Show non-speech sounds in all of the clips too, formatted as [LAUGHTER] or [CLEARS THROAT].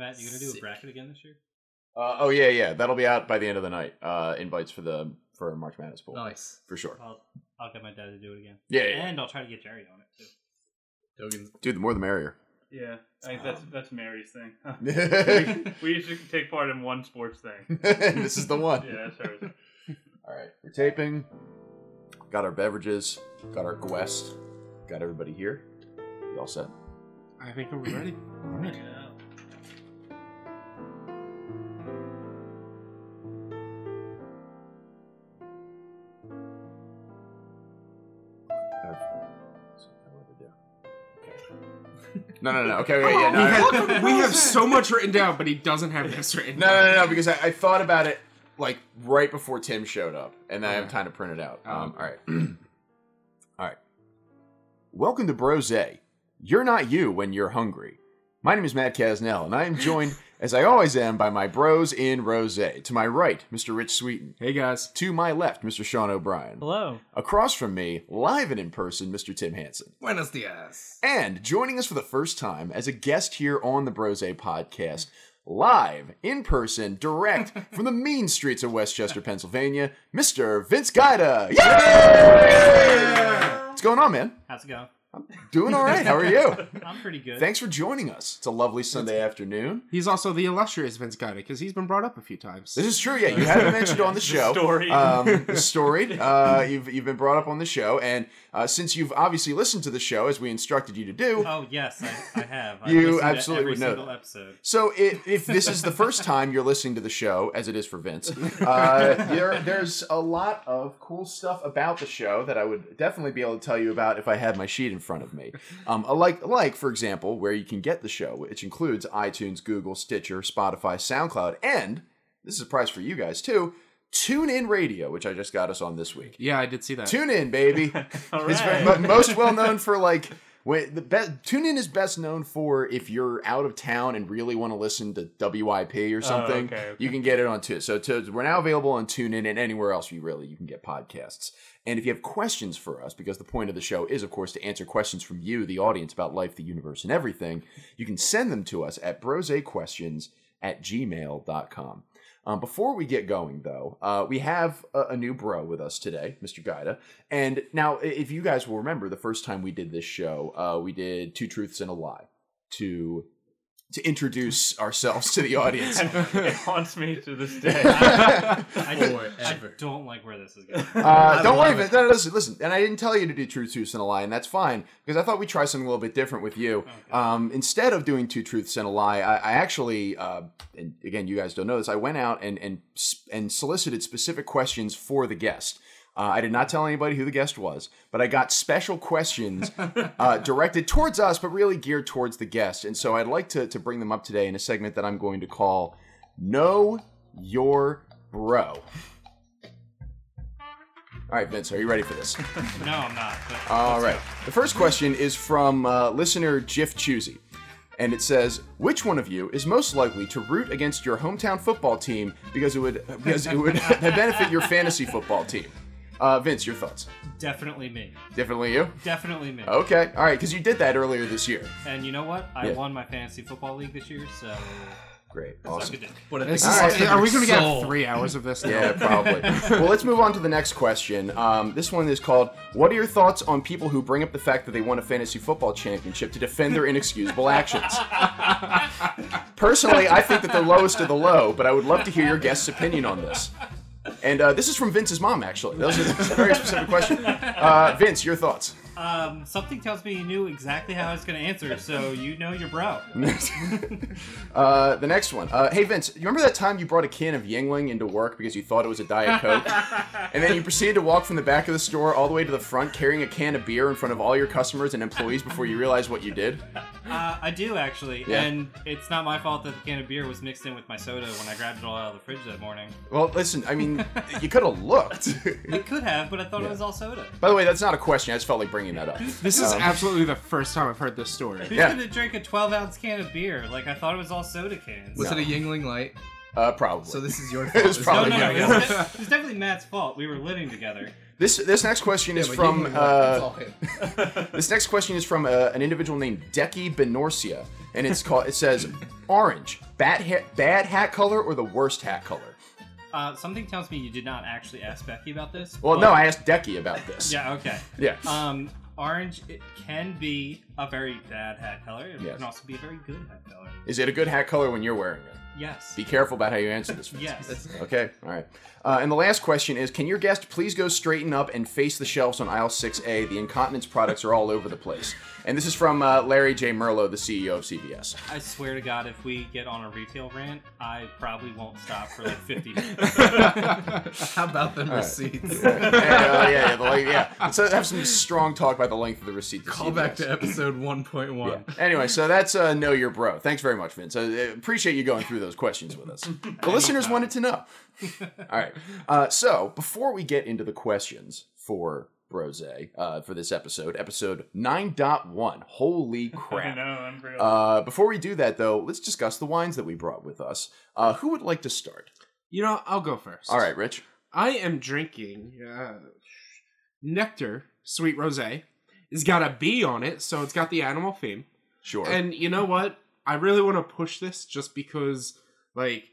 Matt, you gonna do a bracket again this year? Uh, oh yeah, yeah, that'll be out by the end of the night. Uh, invites for the for March Madness Bowl Nice. for sure. I'll I'll get my dad to do it again. Yeah, yeah, yeah. And I'll try to get Jerry on it too. Dogan's dude, the more the merrier. Yeah, I think that's that's Mary's thing. this [LAUGHS] [LAUGHS] we used to take part in one sports thing. [LAUGHS] This is the one. Yeah, that's hers. All right, we're taping. Got our beverages. Got our guest. Got everybody here. You all set? I think we're ready. All right. Yeah. No, no, no. Okay, wait, yeah, no, We, had- [LAUGHS] we have so much written down, but he doesn't have this written no, down. no, no, because I, I thought about it like right before Tim showed up, and I have Okay. time to print it out. Oh, Um, all right, [CLEARS THROAT] all right. Welcome to Brose. You're not you when you're hungry. My name is Matt Casnell, and I am joined, [LAUGHS] as I always am, by my bros in Rose. To my right, Mr. Rich Sweeten. Hey guys. To my left, Mr. Sean O'Brien. Hello. Across from me, live and in person, Mr. Tim Hansen. Buenos dias. And joining us for the first time as a guest here on the Brose podcast, live, in person, direct [LAUGHS] from the mean streets of West Chester, Pennsylvania, Mr. Vince Guida. Yay! What's going on, man? How's it going? Doing all right. How are you? [LAUGHS] I'm pretty good. Thanks for joining us. It's a lovely Sunday afternoon. He's also the illustrious Vince Guida because he's been brought up a few times. This is true. Yeah, you haven't mentioned on [LAUGHS] the show. story. Um, the [LAUGHS] story. Uh, you've you've been brought up on the show, and uh, since you've obviously listened to the show as we instructed you to do, Oh yes, I, I have. I've You listened to absolutely every would know single episode. So if, if this is the first time you're listening to the show, as it is for Vince, uh, there, there's a lot of cool stuff about the show that I would definitely be able to tell you about if I had my sheet in front of me. Um, like, like for example, where you can get the show, which includes iTunes, Google, Stitcher, Spotify, SoundCloud, and this is a prize for you guys too. TuneIn Radio, which I just got us on this week. yeah, I did see that. Tune in, baby. [LAUGHS] All It's most well known for like when the best TuneIn is best known for if you're out of town and really want to listen to WIP or oh, something. okay, okay. You can get it on Tune. So to, we're now available on TuneIn and anywhere else you really you can get podcasts. And if you have questions for us, because the point of the show is, of course, to answer questions from you, the audience, about life, the universe, and everything, you can send them to us at brosequestions at gmail.com. Um, before we get going, though, uh, we have a, a new bro with us today, Mr. Guida. And now, if you guys will remember, the first time we did this show, uh, we did Two Truths and a Lie to to introduce ourselves to the audience. [LAUGHS] it haunts me to this day. [LAUGHS] I, I Forever. don't like where this is going. Uh, don't worry, love Vince. No, no, listen, listen. And I didn't tell you to do Two Truths and a Lie, and that's fine because I thought we'd try something a little bit different with you. Um, instead of doing Two Truths and a Lie, I, I actually, uh, and again, you guys don't know this, I went out and and and solicited specific questions for the guest. Uh, I did not tell anybody who the guest was, but I got special questions uh, [LAUGHS] directed towards us, but really geared towards the guest. And so I'd like to, to bring them up today in a segment that I'm going to call Know Your Bro. All right, Vince, are you ready for this? [LAUGHS] No, I'm not. But All let's right. go. The first question is from uh, listener Jiff Choosy. And it says, "Which one of you is most likely to root against your hometown football team because it would because it would [LAUGHS] benefit your fantasy football team?" Uh, Vince, your thoughts? Definitely me. Definitely you. Definitely me. Okay. All right, because you did that earlier this year. And you know what? I Yeah. won my fantasy football league this year, so [SIGHS] Great. suck Awesome. dick. What a This is- to are we going to soul. get three hours of this? [LAUGHS] now? Yeah, probably. well, let's move on to the next question. Um, this one is called What are your thoughts on people who bring up the fact that they won a fantasy football championship to defend their inexcusable actions? [LAUGHS] Personally, I think that they're lowest of the low, but I would love to hear your guest's opinion on this. And uh, this is from Vince's mom, actually. That was a very specific question. Uh, Vince, your thoughts? Um, something tells me you knew exactly how I was going to answer, so you know your bro. [LAUGHS] Uh, the next one. Uh, hey, Vince, you remember that time you brought a can of Yuengling into work because you thought it was a Diet Coke? [LAUGHS] and then you proceeded to walk from the back of the store all the way to the front carrying a can of beer in front of all your customers and employees before you realized what you did? [LAUGHS] Uh, I do actually, Yeah. and it's not my fault that the can of beer was mixed in with my soda when I grabbed it all out of the fridge that morning. Well, listen, I mean, you could have looked. It could have, but I thought it was all soda. By the way, that's not a question. I just felt like bringing that up. This is Um, absolutely the first time I've heard this story. Who's Yeah. gonna drink a 12 ounce can of beer? Like I thought it was all soda cans. Was it a Yuengling light? Uh, probably. So this is your It [LAUGHS] fault. was This no, probably no, no. yeah, It was, de- it was definitely Matt's fault. We were living together. this this next question Yeah, is from Yuengling light, that's all uh, [LAUGHS] [LAUGHS] this next question is from uh, an individual named Deki Benorcia, and it's called. It says, "Orange, bad hat, bad hat color or the worst hat color? Uh, something tells me you did not actually ask Becky about this. Well, no, I asked Decky about this. [LAUGHS] Yeah. Okay. Yeah. Um, orange it can be a very bad hat color. It Yes. can also be a very good hat color. Is it a good hat color when you're wearing it? Yes. Be careful about how you answer this. Vince. yes. Okay, all right. Uh, and the last question is Can your guest please go straighten up and face the shelves on aisle 6A? The incontinence products are all over the place. And this is from uh, Larry J. Merlo, the CEO of CVS. I swear to God, if we get on a retail rant, I probably won't stop for like 50 minutes. [LAUGHS] How about them right. receipts? yeah, yeah, yeah, the length- yeah. Let's uh, have some strong talk about the length of the receipt. to Call back to episode 1.1. Yeah. Anyway, so that's uh, Know Your Bro. Thanks very much, Vince. I uh, appreciate you going through those questions with us. [LAUGHS] The listeners wanted to know. All right. Uh, so before we get into the questions for Brose uh, for this episode, episode 9.1. Holy [LAUGHS] I crap. know, unreal. Uh, before we do that, though, let's discuss the wines that we brought with us. Uh, who would like to start? You know, I'll go first. All right, Rich. I am drinking uh, Nectar Sweet Rosé. It's got a bee on it, so it's got the animal theme. Sure. And you know what? I really want to push this just because, like,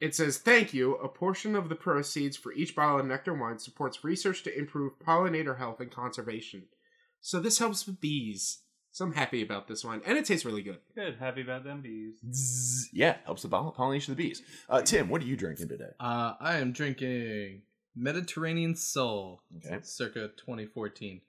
it says, Thank you. A portion of the proceeds for each bottle of Nectar wine supports research to improve pollinator health and conservation. So this helps with bees. So I'm happy about this wine. And it tastes really good. Good. Happy about them bees. Zzz. yeah, helps the poll- pollination of the bees. Uh, Tim, what are you drinking today? Uh, I am drinking Mediterranean Soul, Okay. circa 2014.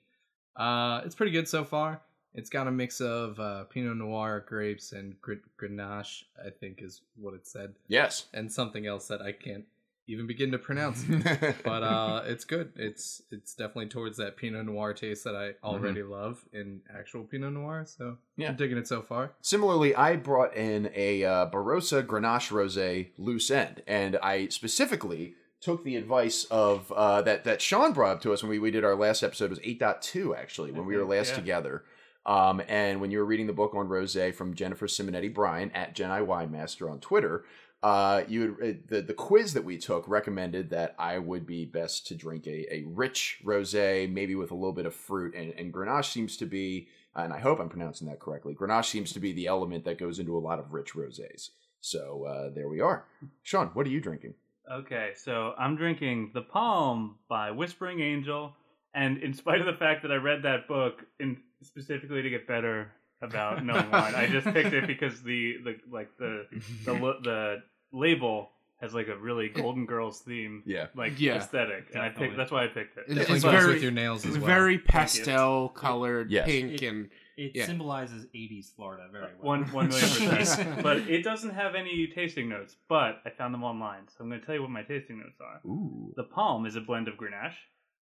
Uh, it's pretty good so far. It's got a mix of uh, Pinot Noir, grapes, and gr- Grenache. I think is what it said, Yes. and something else that I can't even begin to pronounce. [LAUGHS] but uh, it's good. It's it's definitely towards that Pinot Noir taste that I already love in actual Pinot Noir. So Yeah. I'm digging it so far. Similarly, I brought in a uh, Barossa Grenache Rosé loose end, and I specifically took the advice of uh, that that Sean brought up to us when we, we did our last episode. It was eight point two actually when we were last Yeah. together. Um, and when you were reading the book on rosé from Jennifer Simonetti Bryan at Gen I Wine Master on Twitter, uh, you uh, the the quiz that we took recommended that I would be best to drink a, a rich rosé, maybe with a little bit of fruit, and, and Grenache seems to be, and I hope I'm pronouncing that correctly. Grenache seems to be the element that goes into a lot of rich rosés. So uh, there we are. Sean, what are you drinking? Okay, so I'm drinking The Palm by Whispering Angel, and in spite of the fact that I read that book in specifically to get better about [LAUGHS] knowing wine, I just picked it because the the like the the the label has like a really Golden Girls theme, Yeah. like Yeah, aesthetic, and I picked that's why I picked it. It's Definitely it's very- with your nails as well. It's very pastel colored, Yes. pink, It- and It Yeah. symbolizes 80s Florida very well. One one million [LAUGHS] percent. but it doesn't have any tasting notes. But I found them online, so I'm going to tell you what my tasting notes are. Ooh. The Palm is a blend of Grenache,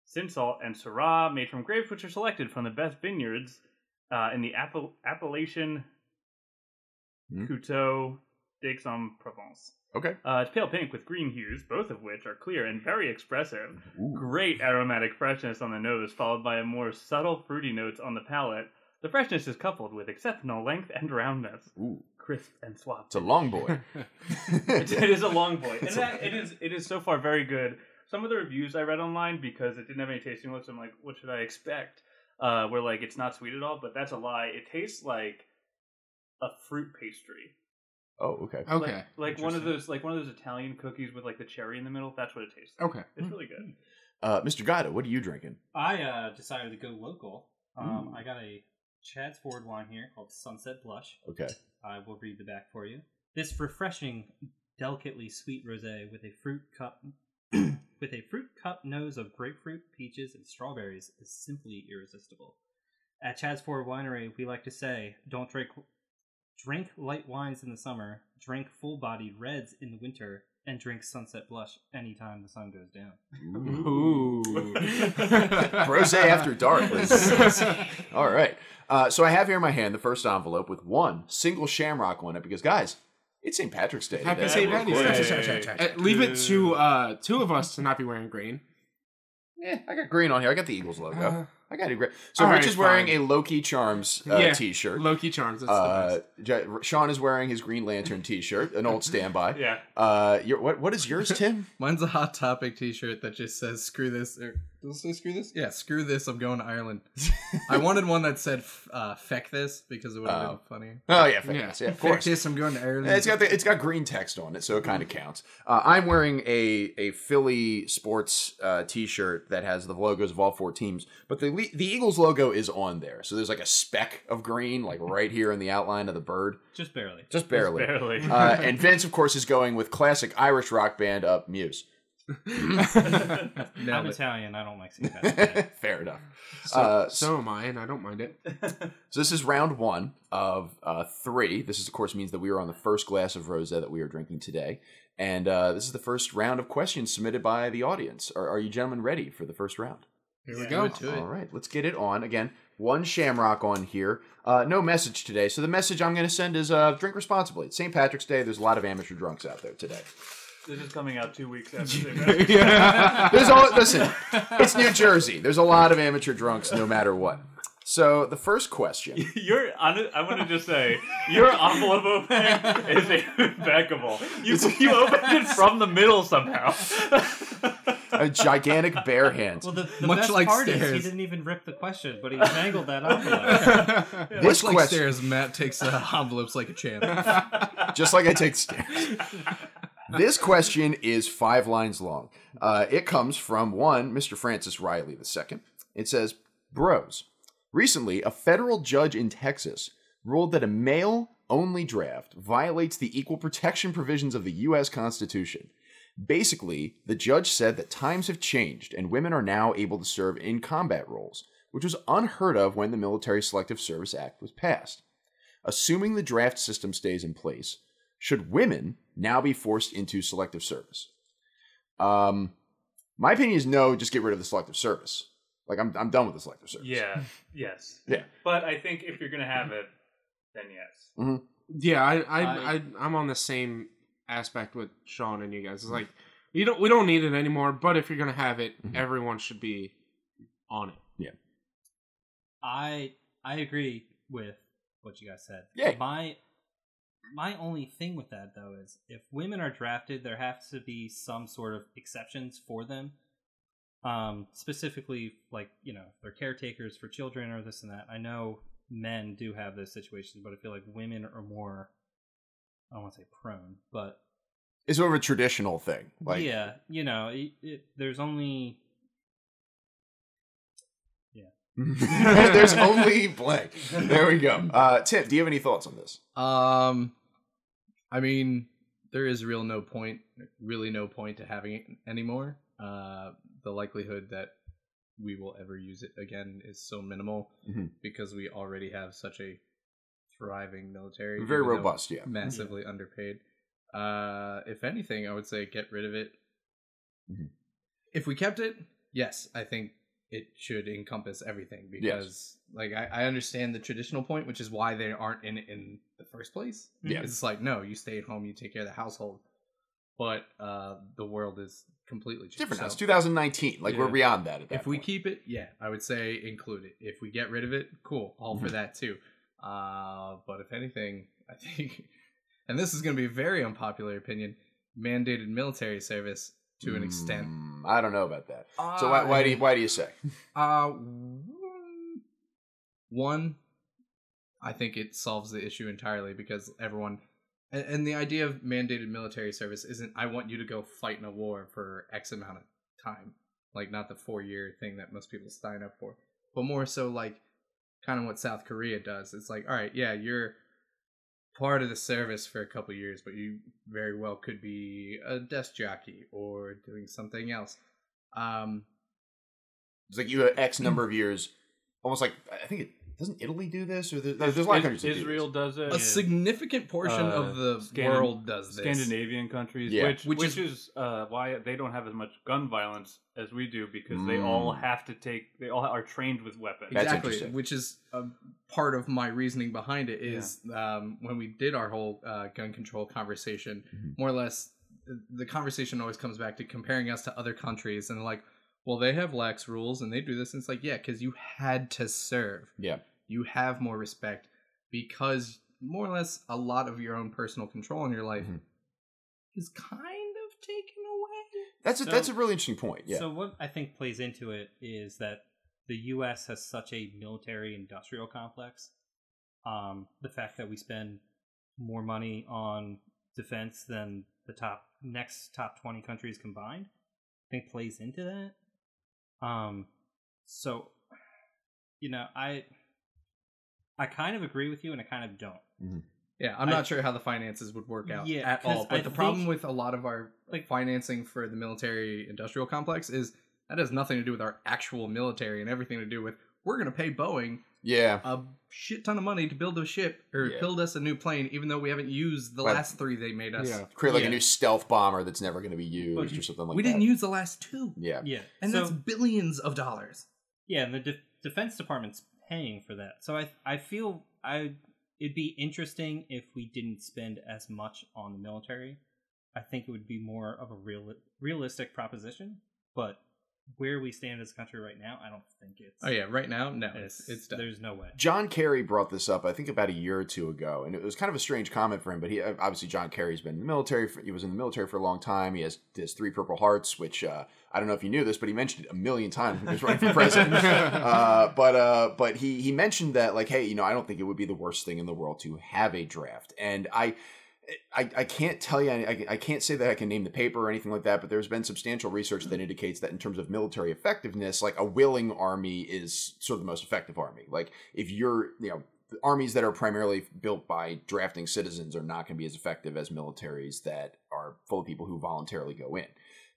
Cinsault, and Syrah made from grapes which are selected from the best vineyards uh, in the Appel- Appellation Hmm. Coteaux d'Aix-en-Provence. Okay. Uh, it's pale pink with green hues, both of which are clear and very expressive. Ooh. Great aromatic freshness on the nose, followed by a more subtle fruity notes on the palate. The freshness is coupled with exceptional length and roundness, Ooh. crisp and suave. It's a long boy. It- [LAUGHS] it is a long boy, [LAUGHS] and that, it is it is so far very good. Some of the reviews I read online because it didn't have any tasting notes, I'm like, what should I expect? Uh, where like it's not sweet at all, but that's a lie. It tastes like a fruit pastry, oh, okay. okay, like, like one of those like one of those Italian cookies with like the cherry in the middle. That's what it tastes like. okay. It's really good. Uh, Mr. Guida, what are you drinking? I uh, decided to go local. Um, Ooh. I got a Chaddsford wine here called Sunset Blush. Okay. I will read the back for you. This refreshing, delicately sweet rosé with a fruit cup with a fruit cup nose of grapefruit, peaches, and strawberries is simply irresistible. At Chaddsford Winery, we like to say, "Don't drink drink light wines in the summer, drink full-bodied reds in the winter, and drink Sunset Blush anytime the sun goes down." Ooh. [LAUGHS] Rose after dark. [LAUGHS] All right. Uh, so I have here in my hand the first envelope with one single shamrock on it because, guys, it's St. Patrick's Day. Happy today. St. We're Patrick's recording. Day. Uh, leave it to uh, two of us to not be wearing green. Eh, I got green on here. I got the Eagles logo. Uh, I got it. Great. So All Rich right, is wearing fine. a Loki Charms uh, Yeah, t-shirt. Loki Charms. That's the Uh. J- Sean is wearing his Green Lantern T-shirt, an old standby. [LAUGHS] Yeah. Uh, your, what what is yours, Tim? [LAUGHS] Mine's a Hot Topic T-shirt that just says "Screw this." Or, does it say "Screw this"? Yeah, "Screw this." I'm going to Ireland. [LAUGHS] I wanted one that said f- uh, "Feck this" because it would have Oh. been funny. Oh yeah, fair Yeah. enough. yeah, of Feck course. this. I'm going to Ireland. It's got the, it's got green text on it, so it kind of counts. Uh, I'm wearing a a Philly sports uh, T-shirt that has the logos of all four teams, but the the Eagles logo is on there. So there's like a speck of green, like right here in the outline of the bird, Just barely. just barely. Barely. Uh, [LAUGHS] and Vince, of course, is going with classic Irish rock band up Muse. [LAUGHS] I'm Nailed. Italian. I don't like seeing that. [LAUGHS] Fair enough. So, uh, so am I, and I don't mind it. So this is round one of uh, three. This, is, of course, means that we are on the first glass of rosé that we are drinking today, and uh, this is the first round of questions submitted by the audience. Are, are you gentlemen ready for the first round? Here we Yeah, go. do it. All right, let's get it on. Again, one shamrock on here. Uh, no message today. So the message I'm going to send is uh, drink responsibly. It's St. Patrick's Day. There's a lot of amateur drunks out there today. this is coming out two weeks after. [LAUGHS] St. yeah. [LAUGHS] There's all listen. It's New Jersey. There's a lot of amateur drunks, no matter what. So the first question. [LAUGHS] Your, hon- I want to just say, your envelope opening is impeccable. You, you opened it from the middle somehow. A gigantic bare hand. Well, the, the Much best like part is stairs. he didn't even rip the question, but he mangled that envelope. [LAUGHS] This Much like question, stairs, Matt takes the envelopes like a champ. [LAUGHS] just like I take stairs. this question is five lines long. Uh, it comes from one Mr. Francis Riley II. It says, "Bros, recently a federal judge in Texas ruled that a male-only draft violates the equal protection provisions of the U.S. Constitution." Basically, the judge said that times have changed and women are now able to serve in combat roles, which was unheard of when the Military Selective Service Act was passed. Assuming the draft system stays in place, should women now be forced into selective service? Um, my opinion is no, just get rid of the selective service. Like, I'm, I'm done with the selective service. yeah. [LAUGHS] Yes. Yeah. But I think if you're gonna have it, then yes. Yeah, I, I, I- I, I'm on the same aspect with Sean and you guys. It's like you don't, we don't need it anymore. But if you're gonna have it, Mhm. everyone should be on it. Yeah. I I agree with what you guys said. Yeah. My my only thing with that though is if women are drafted, there has to be some sort of exceptions for them. Um, specifically, like you know, they're caretakers for children or this and that. I know men do have those situations, but I feel like women are more. I don't want to say prone, but It's sort of a traditional thing. Like, yeah, you know, it, it, there's only yeah, [LAUGHS] there's only [LAUGHS] blank. There we go. Uh, Tim, do you have any thoughts on this? Um, I mean, there is real no point, really no point to having it anymore. Uh, the likelihood that we will ever use it again is so minimal Mhm. because we already have such a thriving military, Very robust, yeah. massively underpaid. Uh, if anything, I would say get rid of it. Mhm. If we kept it, yes, I think it should encompass everything because, like, I, I understand the traditional point, which is why they aren't in it in the first place. Yeah. it's like no, you stay at home, you take care of the household, but uh, the world is completely It's different now. It's So 2019. Like, we're beyond that at that if we point. keep it, yeah, I would say include it. If we get rid of it, cool, all for Mhm. that too. Uh, but if anything, I think, [LAUGHS] and this is going to be a very unpopular opinion, mandated military service to an extent. Mm, I don't know about that. So why, why do you, why do you say? [LAUGHS] Uh, one- one, I think it solves the issue entirely because everyone, and, and the idea of mandated military service isn't I want you to go fight in a war for X amount of time, like not the four year thing that most people sign up for, but more so like kind of what South Korea does. It's like, all right, yeah, you're part of the service for a couple years, but you very well could be a desk jockey or doing something else. Um, It's like you have X number of years, almost like I think it doesn't Italy do this or there- there's, a lot of countries. that do Israel this. does it. a significant portion Uh, of the Scandin- world does this. Scandinavian countries, Yeah. which Which which, is- is, uh, why they don't have as much gun violence as we do because they Mm. all have to take they all are trained with weapons. That's exactly, interesting. which is a part of my reasoning behind it is um, when we did our whole uh, gun control conversation, Mhm. more or less, the conversation always comes back to comparing us to other countries and like, well, they have lax rules and they do this. And it's like, yeah, because you had to serve. Yeah. You have more respect because more or less a lot of your own personal control in your life Mhm. is kind of taken away. That's a So- that's a really interesting point. Yeah. So what I think plays into it is that the U.S. has such a military-industrial complex. Um, the fact that we spend more money on defense than the top next top twenty countries combined, I think plays into that. Um, so you know, I I kind of agree with you, and I kind of don't. Yeah, I'm I- not sure how the finances would work out Yeah, at all. But I the problem with a lot of our like financing for the military industrial complex is that has nothing to do with our actual military and everything to do with we're going to pay Boeing yeah. a shit ton of money to build a ship or Yeah. build us a new plane, even though we haven't used the Right. last three they made us. Yeah. Create like yeah. a new stealth bomber that's never going to be used But or something like we that. We didn't use the last two, Yeah. Yeah, and so, that's billions of dollars. Yeah, and the de- Defense Department's paying for that. So I I feel I it'd be interesting if we didn't spend as much on the military. I think it would be more of a real realistic proposition, but where we stand as a country right now, I don't think it's Oh yeah, right now, no, it's, it's it's done. there's no way. John Kerry brought this up, I think, about a year or two ago, and it was kind of a strange comment for him. But he obviously John Kerry's been in the military. For, he was in the military for a long time. He has his three Purple Hearts, which uh, I don't know if you knew this, but he mentioned it a million times when he was running for president. [LAUGHS] uh, but uh, but he he mentioned that like, hey, you know, I don't think it would be the worst thing in the world to have a draft, and I. I, I can't tell you, I, I can't say that I can name the paper or anything like that, but there's been substantial research that mm-hmm. indicates that in terms of military effectiveness, like a willing army is sort of the most effective army. Like if you're, you know, armies that are primarily built by drafting citizens are not going to be as effective as militaries that are full of people who voluntarily go in.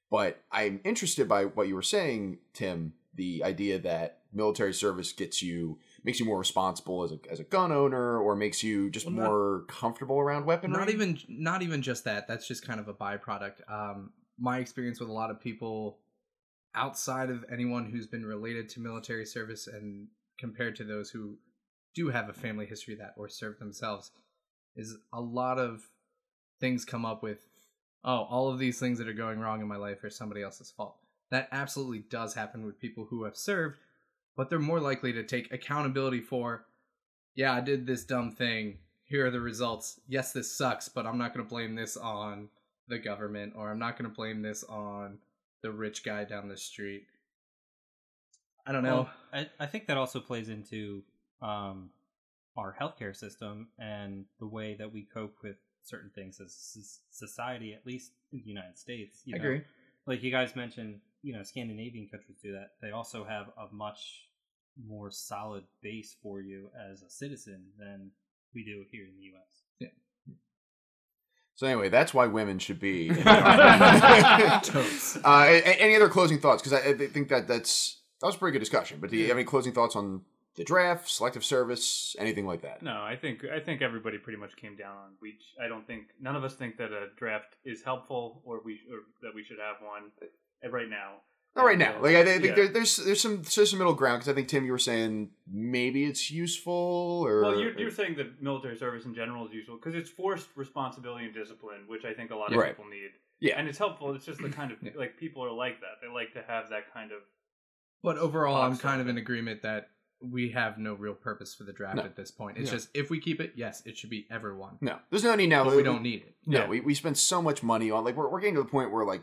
But I'm interested by what you were saying, Tim, the idea that military service gets you makes you more responsible as a as a gun owner or makes you just Well, not- more comfortable around weaponry. not even not even just that. That's just kind of a byproduct. Um my experience with a lot of people outside of anyone who's been related to military service and compared to those who do have a family history that or serve themselves is a lot of things come up with oh all of these things that are going wrong in my life are somebody else's fault. That absolutely does happen with people who have served but they're more likely to take accountability for yeah, I did this dumb thing. Here are the results. Yes, this sucks, but I'm not going to blame this on the government or I'm not going to blame this on the rich guy down the street. I don't know. Well, I, I think that also plays into um, our healthcare system and the way that we cope with certain things as society, at least in the United States. You I know? agree. Like you guys mentioned, you know, Scandinavian countries do that. They also have a much more solid base for you as a citizen than we do here in the U.S. Yeah. So anyway, that's why women should be. Totes. [LAUGHS] [LAUGHS] uh, a- a- any other closing thoughts? Because I, I think that that's that was a pretty good discussion. But do you have any closing thoughts on the draft, selective service, anything like that? No, I think I think everybody pretty much came down on we. I don't think none of us think that a draft is helpful or we or that we should have one right now. Not right now. Like I think yeah. there, there's there's some there's some middle ground because I think Tim, you were saying maybe it's useful or Well, you're, you're saying that military service in general is useful because it's forced responsibility and discipline, which I think a lot of Right. people need. Yeah. and it's helpful. It's just the kind of [CLEARS THROAT] Yeah. like people are like that. They like to have that kind of. But overall, I'm kind of of in agreement that we have no real purpose for the draft No. at this point. It's Yeah. just if we keep it, yes, it should be everyone. no. There's no need now. But we don't need it. No, Yeah. we, we spend so much money on like we're, we're getting to the point where like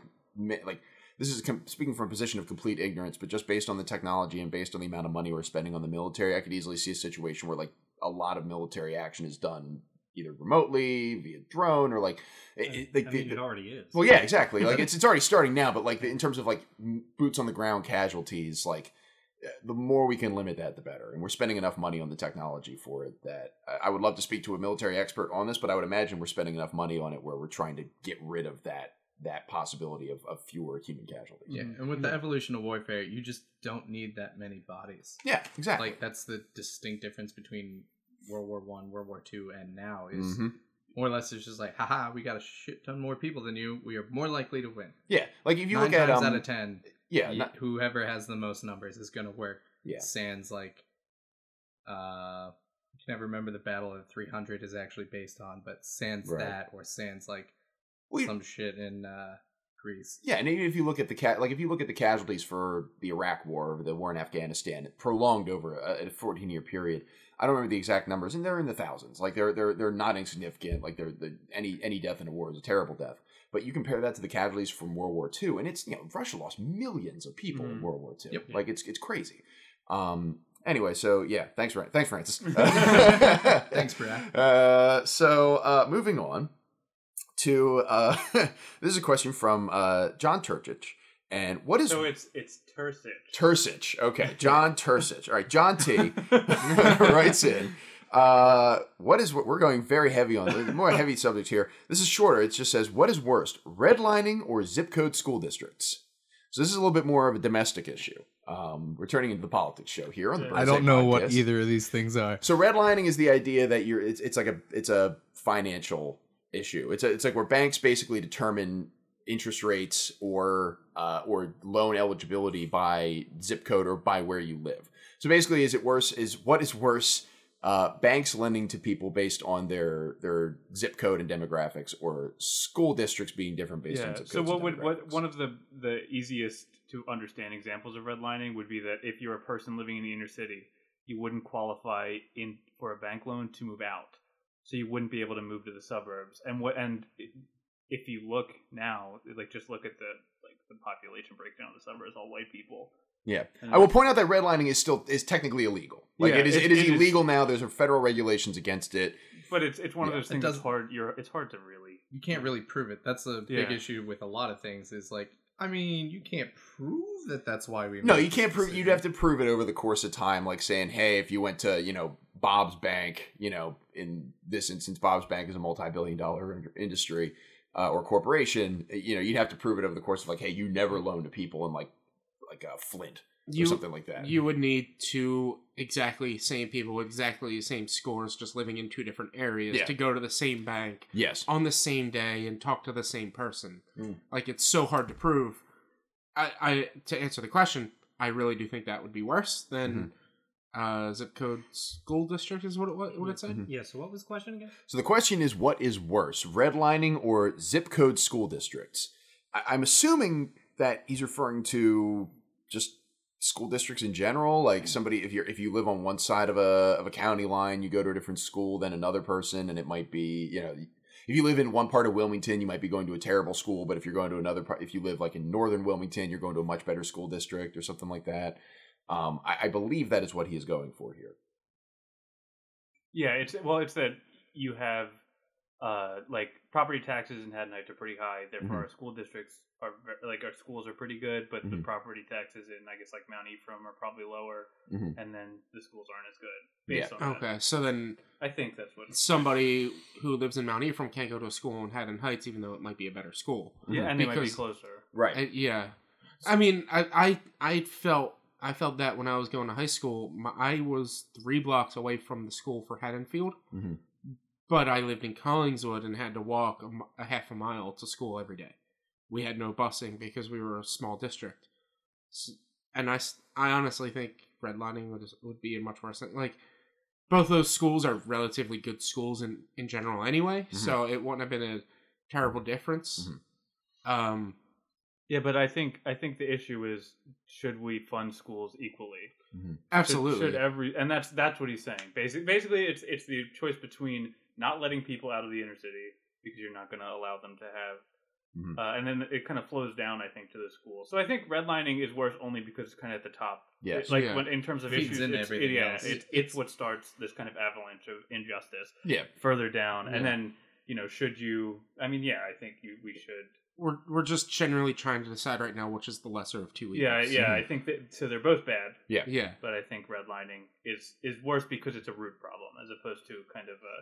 like this is com- speaking from a position of complete ignorance, but just based on the technology and based on the amount of money we're spending on the military, I could easily see a situation where like a lot of military action is done either remotely via drone or like, it, like I the- it already is. well, yeah, exactly. Like [LAUGHS] it's it's already starting now, but like in terms of like boots on the ground casualties, like uh, the more we can limit that, the better. And we're spending enough money on the technology for it that I would love to speak to a military expert on this, but I would imagine we're spending enough money on it where we're trying to get rid of that that possibility of, of fewer human casualties. Yeah, and with the evolution of warfare, you just don't need that many bodies. Yeah, exactly. Like that's the distinct difference between World War One, World War Two, and now is Mhm. more or less it's just like, haha, we got a shit ton more people than you. We are more likely to win. Yeah, like if you Nine look at times um, out of ten, yeah, y- not- whoever has the most numbers is going to work. yeah, Sans like, uh, I can never remember the Battle of 300 is actually based on, but sans Right. that or sans like We- some shit in uh, increase. Yeah, and even if you look at the ca- like if you look at the casualties for the Iraq War or the war in Afghanistan, prolonged over a, a 14 year period. I don't remember the exact numbers, and they're in the thousands. Like they're they're they're not insignificant. Like they're the, any any death in a war is a terrible death. But you compare that to the casualties from World War II, and it's you know Russia lost millions of people in Mhm. World War II. Yep. Like it's it's crazy. Um. Anyway, so yeah, thanks, thanks, Francis. [LAUGHS] [LAUGHS] Thanks, Brad. Uh, so uh, moving on to uh, [LAUGHS] this is a question from uh, John Turchich. And what is So it's it's Tursich. Tursich? Okay, [LAUGHS] John Tursich. All right, John T [LAUGHS] writes in. Uh, what is what we're going very heavy on the more heavy subject here. This is shorter. It just says what is worst, redlining or zip code school districts. So this is a little bit more of a domestic issue. Um, we're turning into the politics show here on the. I I don't know what either of these things are. So redlining is the idea that you're it's, it's like a it's a financial issue. It's a, it's like where banks basically determine interest rates or uh, or loan eligibility by zip code or by where you live. So basically, is it worse? Is what is worse? Uh, banks lending to people based on their their zip code and demographics, or school districts being different based on Yeah. zip codes. So what would what one of the the easiest to understand examples of redlining would be that if you're a person living in the inner city, you wouldn't qualify in for a bank loan to move out, so you wouldn't be able to move to the suburbs. And what and if you look now, like just look at the like the population breakdown of the suburbs, all white people. Yeah, I will point out that redlining is still is technically illegal. Like Yeah, it is, it- it is it is- illegal now. There's a federal regulations against it. But it's it's one Yeah, of those it things that's hard. You're it's hard to really. You can't really prove it. That's a big Yeah. issue with a lot of things. Is like, I mean, you can't prove that that's why we. No, you can't prove. You'd have to prove it over the course of time, like saying, "Hey, if you went to you know Bob's Bank, you know, in this instance, Bob's Bank is a multi-billion-dollar industry uh, or corporation. You know, you'd have to prove it over the course of like, hey, you never loaned to people in like like uh, Flint or You something like that. you would need two exactly same people, with exactly the same scores, just living in two different areas Yeah. to go to the same bank yes, on the same day and talk to the same person. Mm. Like it's so hard to prove. I, I to answer the question, I really do think that would be worse than Mm-hmm. Uh, zip code school district is what it what, what it said. Mhm. Yeah. So what was the question again? So the question is, what is worse, redlining or zip code school districts? I- I'm assuming that he's referring to just school districts in general. Like somebody, if you're if you live on one side of a of a county line, you go to a different school than another person, and it might be you know. If you live in one part of Wilmington, you might be going to a terrible school. But if you're going to another part, if you live like in northern Wilmington, you're going to a much better school district or something like that. Um, I, I believe that is what he is going for here. Yeah, it's well, it's that you have uh like property taxes in Haddon Heights are pretty high. Therefore, Mhm. our school districts are like our schools are pretty good, but the Mhm. property taxes in I guess like Mount Ephraim are probably lower, Mhm. and then the schools aren't as good Yeah. based on that. Okay, so then I think that's what. somebody who lives in Mount Ephraim can't go to a school in Haddon Heights, even though it might be a better school. Yeah, and they might be closer. Right. I, yeah, I mean, I, I I felt I felt that when I was going to high school. My, I was three blocks away from the school for Haddonfield, Mhm. but I lived in Collingswood and had to walk a, a half a mile to school every day. We had no busing because we were a small district, S- and I honestly think redlining would would be a much worse thing. Like both those schools are relatively good schools in in general anyway, Mhm. so it wouldn't have been a terrible difference. Mhm. Um, Yeah, but I think I think the issue is should we fund schools equally? Should- absolutely. Should, every and that's that's what he's saying. Basically, basically, it's it's the choice between not letting people out of the inner city because you're not going to allow them to have, Mhm. uh, and then it kind of flows down, I think, to the school. So I think redlining is worse only because it's kind of at the top. Yes. It's like Yeah. when in terms of Feeds issues, into it's, everything yeah, else. it's, it's what starts this kind of avalanche of injustice Yeah. further down, Yeah. and then you know, should you? I mean, yeah, I think you, we should. We're we're just generally trying to decide right now which is the lesser of two evils. Yeah, yeah, I think that. So they're both bad. yeah. Yeah. But I think redlining is is worse because it's a root problem as opposed to kind of a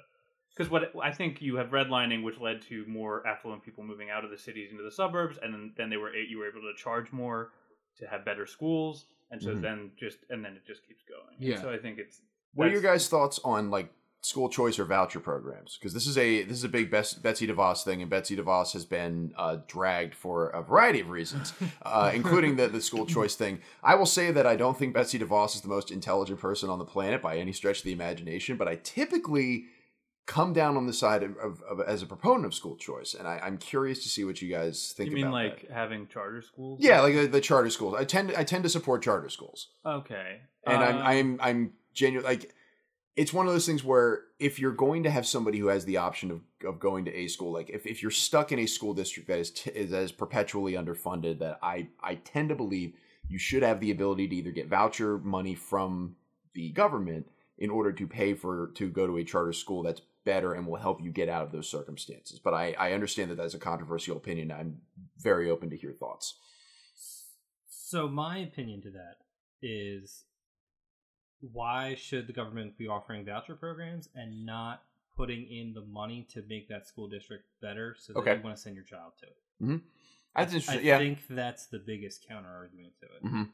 because what I think you have redlining, which led to more affluent people moving out of the cities into the suburbs, and then, then they were a- you were able to charge more to have better schools, and so Mhm. then just and then it just keeps going. And Yeah. So I think it's What are your guys' thoughts on like school choice or voucher programs? Because this is a this is a big Betsy DeVos thing, and Betsy DeVos has been uh, dragged for a variety of reasons, [LAUGHS] uh, including the the school choice thing. I will say that I don't think Betsy DeVos is the most intelligent person on the planet by any stretch of the imagination, but I typically come down on the side of, of, of as a proponent of school choice, and I, I'm curious to see what you guys think. you mean like that. having charter schools? yeah, like the, the charter schools? I tend I tend to support charter schools, Okay. and I'm Um, I'm I'm genuine like. It's one of those things where if you're going to have somebody who has the option of, of going to a school, like if, if you're stuck in a school district that is, t- perpetually underfunded, that I, I tend to believe you should have the ability to either get voucher money from the government in order to pay for to go to a charter school that's better and will help you get out of those circumstances. But I, I understand that that's a controversial opinion. I'm very open to hear thoughts. So my opinion to that is why should the government be offering voucher programs and not putting in the money to make that school district better so that Okay. you want to send your child to it? That's I interesting. yeah. think that's the biggest counter argument to it. Mhm.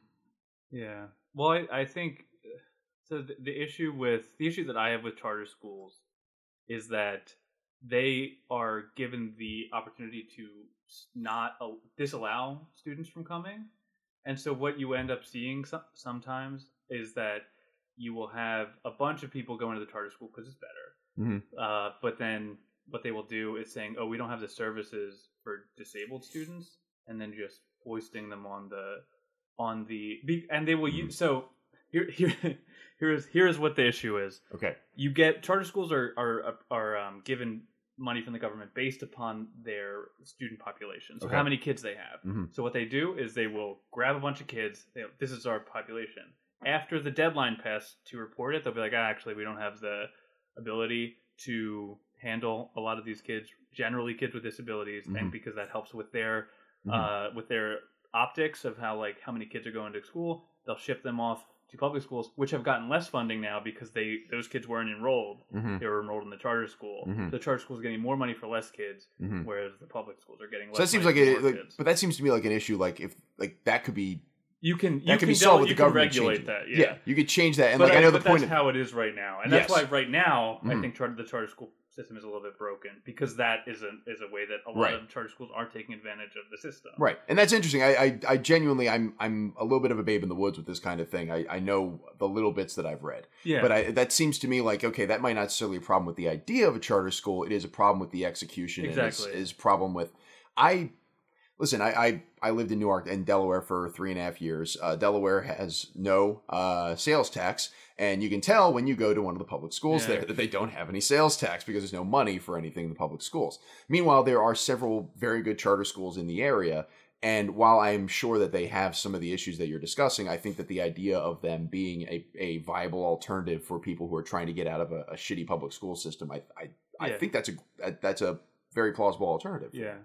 Yeah. Well, I, I think so. The, the issue with the issue that I have with charter schools is that they are given the opportunity to not al- disallow students from coming, and so what you end up seeing some, sometimes is that you will have a bunch of people going to the charter school because it's better, Mhm. uh, but then what they will do is saying, "Oh, we don't have the services for disabled students," and then just foisting them on the on the be- and they will use so here here [LAUGHS] here's here's what the issue is Okay. you get charter schools are are are um, given money from the government based upon their student population so Okay. how many kids they have Mhm. so what they do is they will grab a bunch of kids they, this is our population after the deadline passed to report it they'll be like ah, actually we don't have the ability to handle a lot of these kids generally kids with disabilities Mhm. and because that helps with their Mhm. uh, with their optics of how like how many kids are going to school they'll ship them off to public schools which have gotten less funding now because they those kids weren't enrolled Mhm. they were enrolled in the charter school Mhm. the charter school is getting more money for less kids Mhm. whereas the public schools are getting less So that seems like it, like, but that seems to me like an issue. Like if like that could be you can that you can be solved with you the can government regulate that it. yeah, you could change that, and but like I know the point. that's Of, how it is right now, and Yes. that's why right now I Mhm. think charter, the charter school system is a little bit broken because that is a is a way that a lot Right. of charter schools aren't taking advantage of the system. Right, and that's interesting. I, I, I genuinely, I'm, I'm a little bit of a babe in the woods with this kind of thing. I, I know the little bits that I've read, Yeah. but I, that seems to me like okay, that might not necessarily be a problem with the idea of a charter school. It is a problem with the execution. and it's- Exactly. is problem with. I listen. I, I, I lived in Newark and Delaware for three and a half years. Uh, Delaware has no uh, sales tax, and you can tell when you go to one of the public schools Yeah. there that they don't have any sales tax because there's no money for anything in the public schools. Meanwhile, there are several very good charter schools in the area. And while I'm sure that they have some of the issues that you're discussing, I think that the idea of them being a, a viable alternative for people who are trying to get out of a, a shitty public school system, I I, I think that's a that- that's a very plausible alternative. Yeah.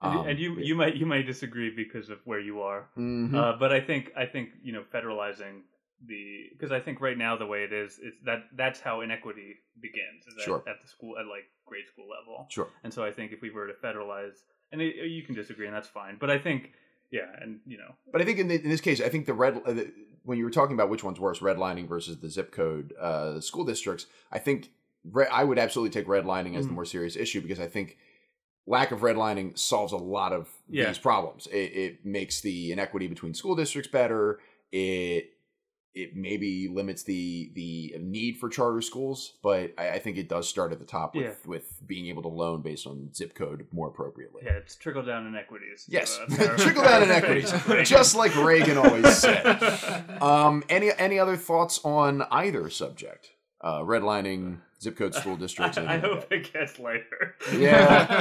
And, you- Um, and you you might you might disagree because of where you are, Mhm. uh, but I think I think you know federalizing the because I think right now the way it is it's that that's how inequity begins is at, Sure. at the school at like grade school level, sure. and so I think if we were to federalize and it, you can disagree and that's fine, but I think yeah, and you know But I think in, the, in this case, I think the red uh, the, when you were talking about which one's worse, redlining versus the zip code uh, school districts, I think re- I would absolutely take redlining as the Mhm. more serious issue because I think lack of redlining solves a lot of Yeah. these problems. It, it makes the inequity between school districts better. It it maybe limits the the need for charter schools, but I, I think it does start at the top with, Yeah. with being able to loan based on zip code more appropriately. yeah, it's trickle down inequities. Yes, Uh, [LAUGHS] trickle down [LAUGHS] inequities, [LAUGHS] just like Reagan always said. Um, any any other thoughts on either subject? Uh, redlining, zip code school [LAUGHS] districts. I, [LAUGHS] I hope it gets lighter. Yeah.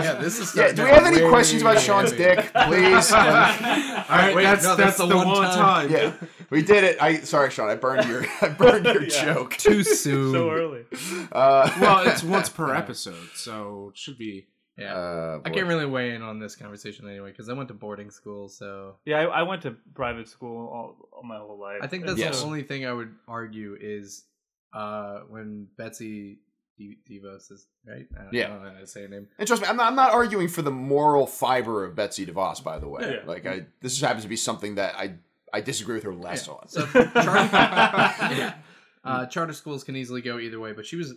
yeah, this is. yeah. Do we have any way questions about Sean's heavy. dick, please? [LAUGHS] All right, Wait, that's no, that's, the, one, time. yeah, we did it. I sorry, Sean. I burned your I burned your Yeah. joke. Too soon. so early. Uh, Well, it's once per episode, so it should be. Yeah. Uh, I can't really weigh in on this conversation anyway because I went to boarding school, so Yeah, I, I went to private school all, all my whole life. I think that's Yes. the only thing I would argue is uh, when Betsy Devos is right. I don't, Yeah. I don't know how to say her name. And trust me, I'm not, I'm not arguing for the moral fiber of Betsy DeVos. By the way, Yeah, yeah. like I, this happens to be something that I I disagree with her less Yeah. on. So [LAUGHS] charter, [LAUGHS] yeah. uh, charter schools can easily go either way, but she was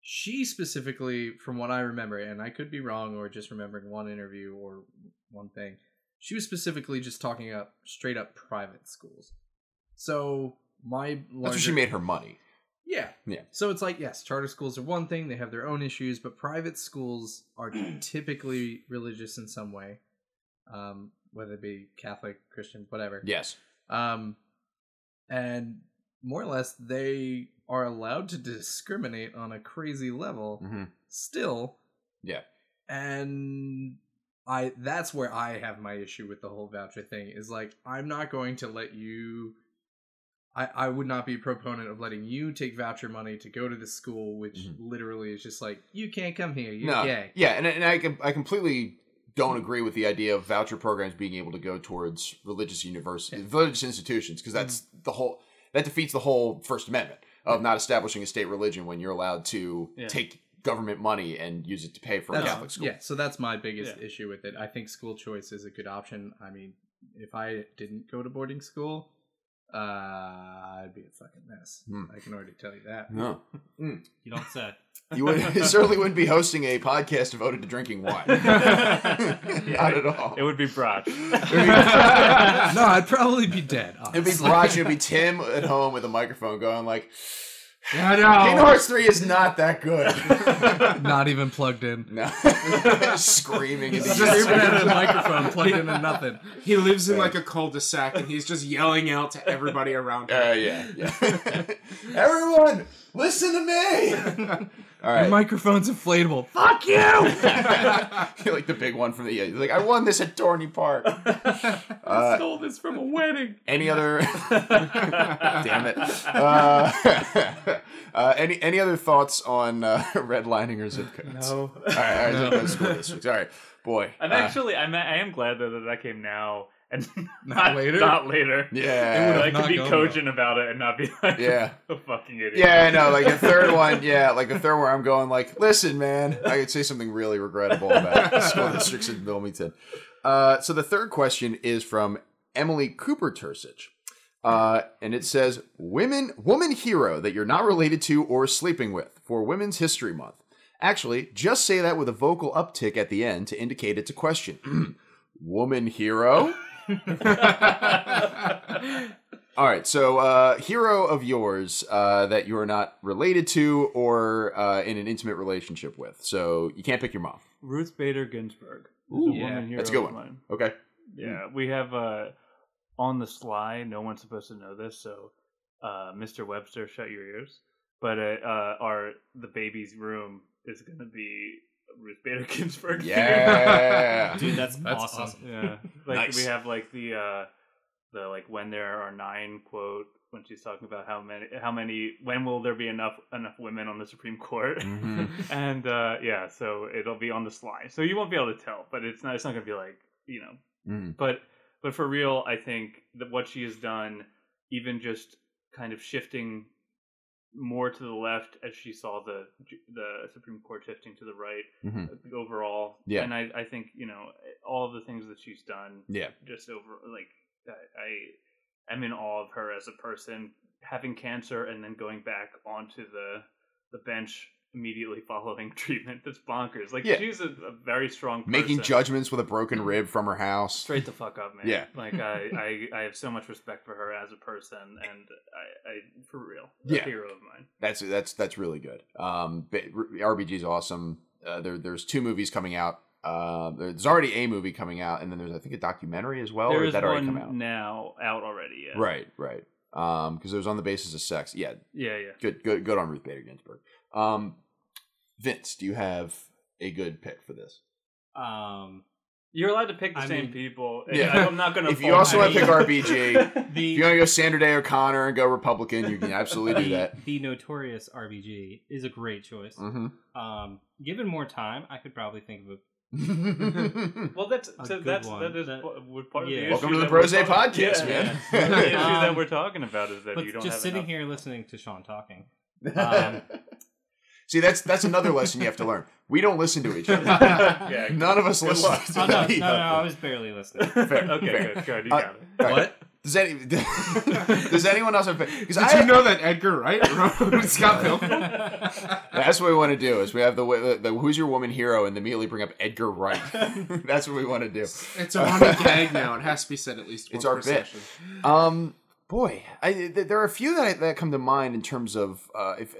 she specifically, from what I remember, and I could be wrong or just remembering one interview or one thing, she was specifically just talking up straight up private schools. So my That's where she made her money. Yeah. Yeah. So it's like, yes, charter schools are one thing, they have their own issues, but private schools are typically religious in some way. Um, whether it be Catholic, Christian, whatever. Yes. Um, and more or less, they are allowed to discriminate on a crazy level hmm still. Yeah. And I that's where I have my issue with the whole voucher thing is like I'm not going to let you I, I would not be a proponent of letting you take voucher money to go to the school, which Mhm. literally is just like you can't come here, you're No. gay. Yeah, and, and I, com- I completely don't agree with the idea of voucher programs being able to go towards religious universities, religious institutions, because that's the whole that defeats the whole First Amendment of not establishing a state religion when you're allowed to Yeah. take government money and use it to pay for a Catholic school. Yeah, so that's my biggest Yeah. issue with it. I think school choice is a good option. I mean, if I didn't go to boarding school, uh, I'd be a fucking mess. Hmm. I can already tell you that. No, [LAUGHS] You don't say. you would, certainly wouldn't be hosting a podcast devoted to drinking wine. [LAUGHS] not at all. It would be Broch. [LAUGHS] no, I'd probably be dead. It'd be honestly. It'd be Tim at home with a microphone going like, [LAUGHS] I know. Kingdom know. Hearts 3 is not that good. [LAUGHS] Not even plugged in. no. [LAUGHS] Screaming into Just your Just even even a microphone plugged into nothing. He lives in like a cul-de-sac and he's just yelling out to everybody around him. Uh, yeah, yeah. Everyone, listen to me. All Your microphone's inflatable. Fuck you! [LAUGHS] [LAUGHS] You're like the big one from the. You're like I won this at Dorney Park. [LAUGHS] Uh, stole this from a wedding. any other? Damn it. Uh, uh, any any other thoughts on uh, redlining or zip codes? no. All right, all right. No. zip code school districts. All right, boy. I'm uh, actually, I'm, I am glad though that that came now and Not [LAUGHS] later? Not later. yeah. I could be cogent about it and not be [LAUGHS] like Yeah. a fucking idiot. Yeah, I know. Like the third [LAUGHS] one, yeah, like the third where I'm going, like, listen, man, I could say something really regrettable about school districts in Wilmington. Uh, so the third question is from Emily Cooper Tursich. Uh, and it says, Women, woman hero that you're not related to or sleeping with for Women's History Month. Actually, just say that with a vocal uptick at the end to indicate it's a question. [CLEARS THROAT] woman hero? [LAUGHS] All right, so uh, hero of yours uh, that you are not related to or uh, in an intimate relationship with. So you can't pick your mom. Ruth Bader Ginsburg. is Ooh, a yeah, woman that's a good of one. mine. Okay. Yeah, we have uh, on the sly. No one's supposed to know this, so uh, Mr. Webster, shut your ears. But uh, uh, our the baby's room is going to be Ruth Bader [LAUGHS] Ginsburg. Yeah. Dude, that's, That's awesome. awesome. yeah. [LAUGHS] Like Nice. we have like the uh, the like when there are nine quote when she's talking about how many how many when will there be enough enough women on the Supreme Court. Mhm. [LAUGHS] and uh, yeah, so it'll be on the sly, so you won't be able to tell. But it's not. It's not gonna be like you know Mhm. but but for real, I think that what she has done, even just kind of shifting more to the left as she saw the the Supreme Court shifting to the right Mhm. uh, overall. Yeah. and I I think you know all of the things that she's done Yeah. just over like I, I am in awe of her as a person having cancer and then going back onto the the bench immediately following [LAUGHS] treatment. That's bonkers. Like Yeah. she's a, a very strong person. Making judgments with a broken rib from her house. straight the fuck up, man. Yeah. Like I, I, I have so much respect for her as a person, and I, I for real, a Yeah. hero of mine. That's that's that's really good. Um, but RBG is awesome. Uh, there, there's two movies coming out. Uh, there's already a movie coming out, and then there's I think a documentary as well. there or is that already one come out? now out already. Yeah. Right, right. Um, because it was on the basis of sex. Yeah, Yeah, yeah. good, good, good on Ruth Bader Ginsburg. Um, Vince, do you have a good pick for this? Um, You're allowed to pick the I same mean- people. [LAUGHS] Yeah. I, am not going to. If you also want to pick RBG, [LAUGHS] if you want to go Sandra Day O'Connor and go Republican, you can absolutely do the, that. the notorious RBG is a great choice. Mm-hmm. Um, given more time, I could probably think of a [LAUGHS] Well, that's A so that's one. that is That- pa- would part of yeah. the Welcome to the that Brose podcast, yeah, man. yeah. the issue that we're talking about is that but you don't just have sitting enough. here listening to Sean talking. Um, See, that's that's another lesson you have to learn. We don't listen to each other. [LAUGHS] Yeah. [LAUGHS] None of us listen. luck. to oh no, no, each no, other. I was barely listening. Fair, okay, fair. good, good. You Uh, got it. All right. What? Does any [LAUGHS] does anyone else have? Because Did I you know that Edgar Wright wrote Scott Pilgrim? that's what we want to do. Is we have the, the, the who's your woman hero and immediately bring up Edgar Wright. that's what we want to do. It's a running gag now. It has to be said at least once It's our per bit. Um, boy, I th- there are a few that I, that come to mind in terms of uh, if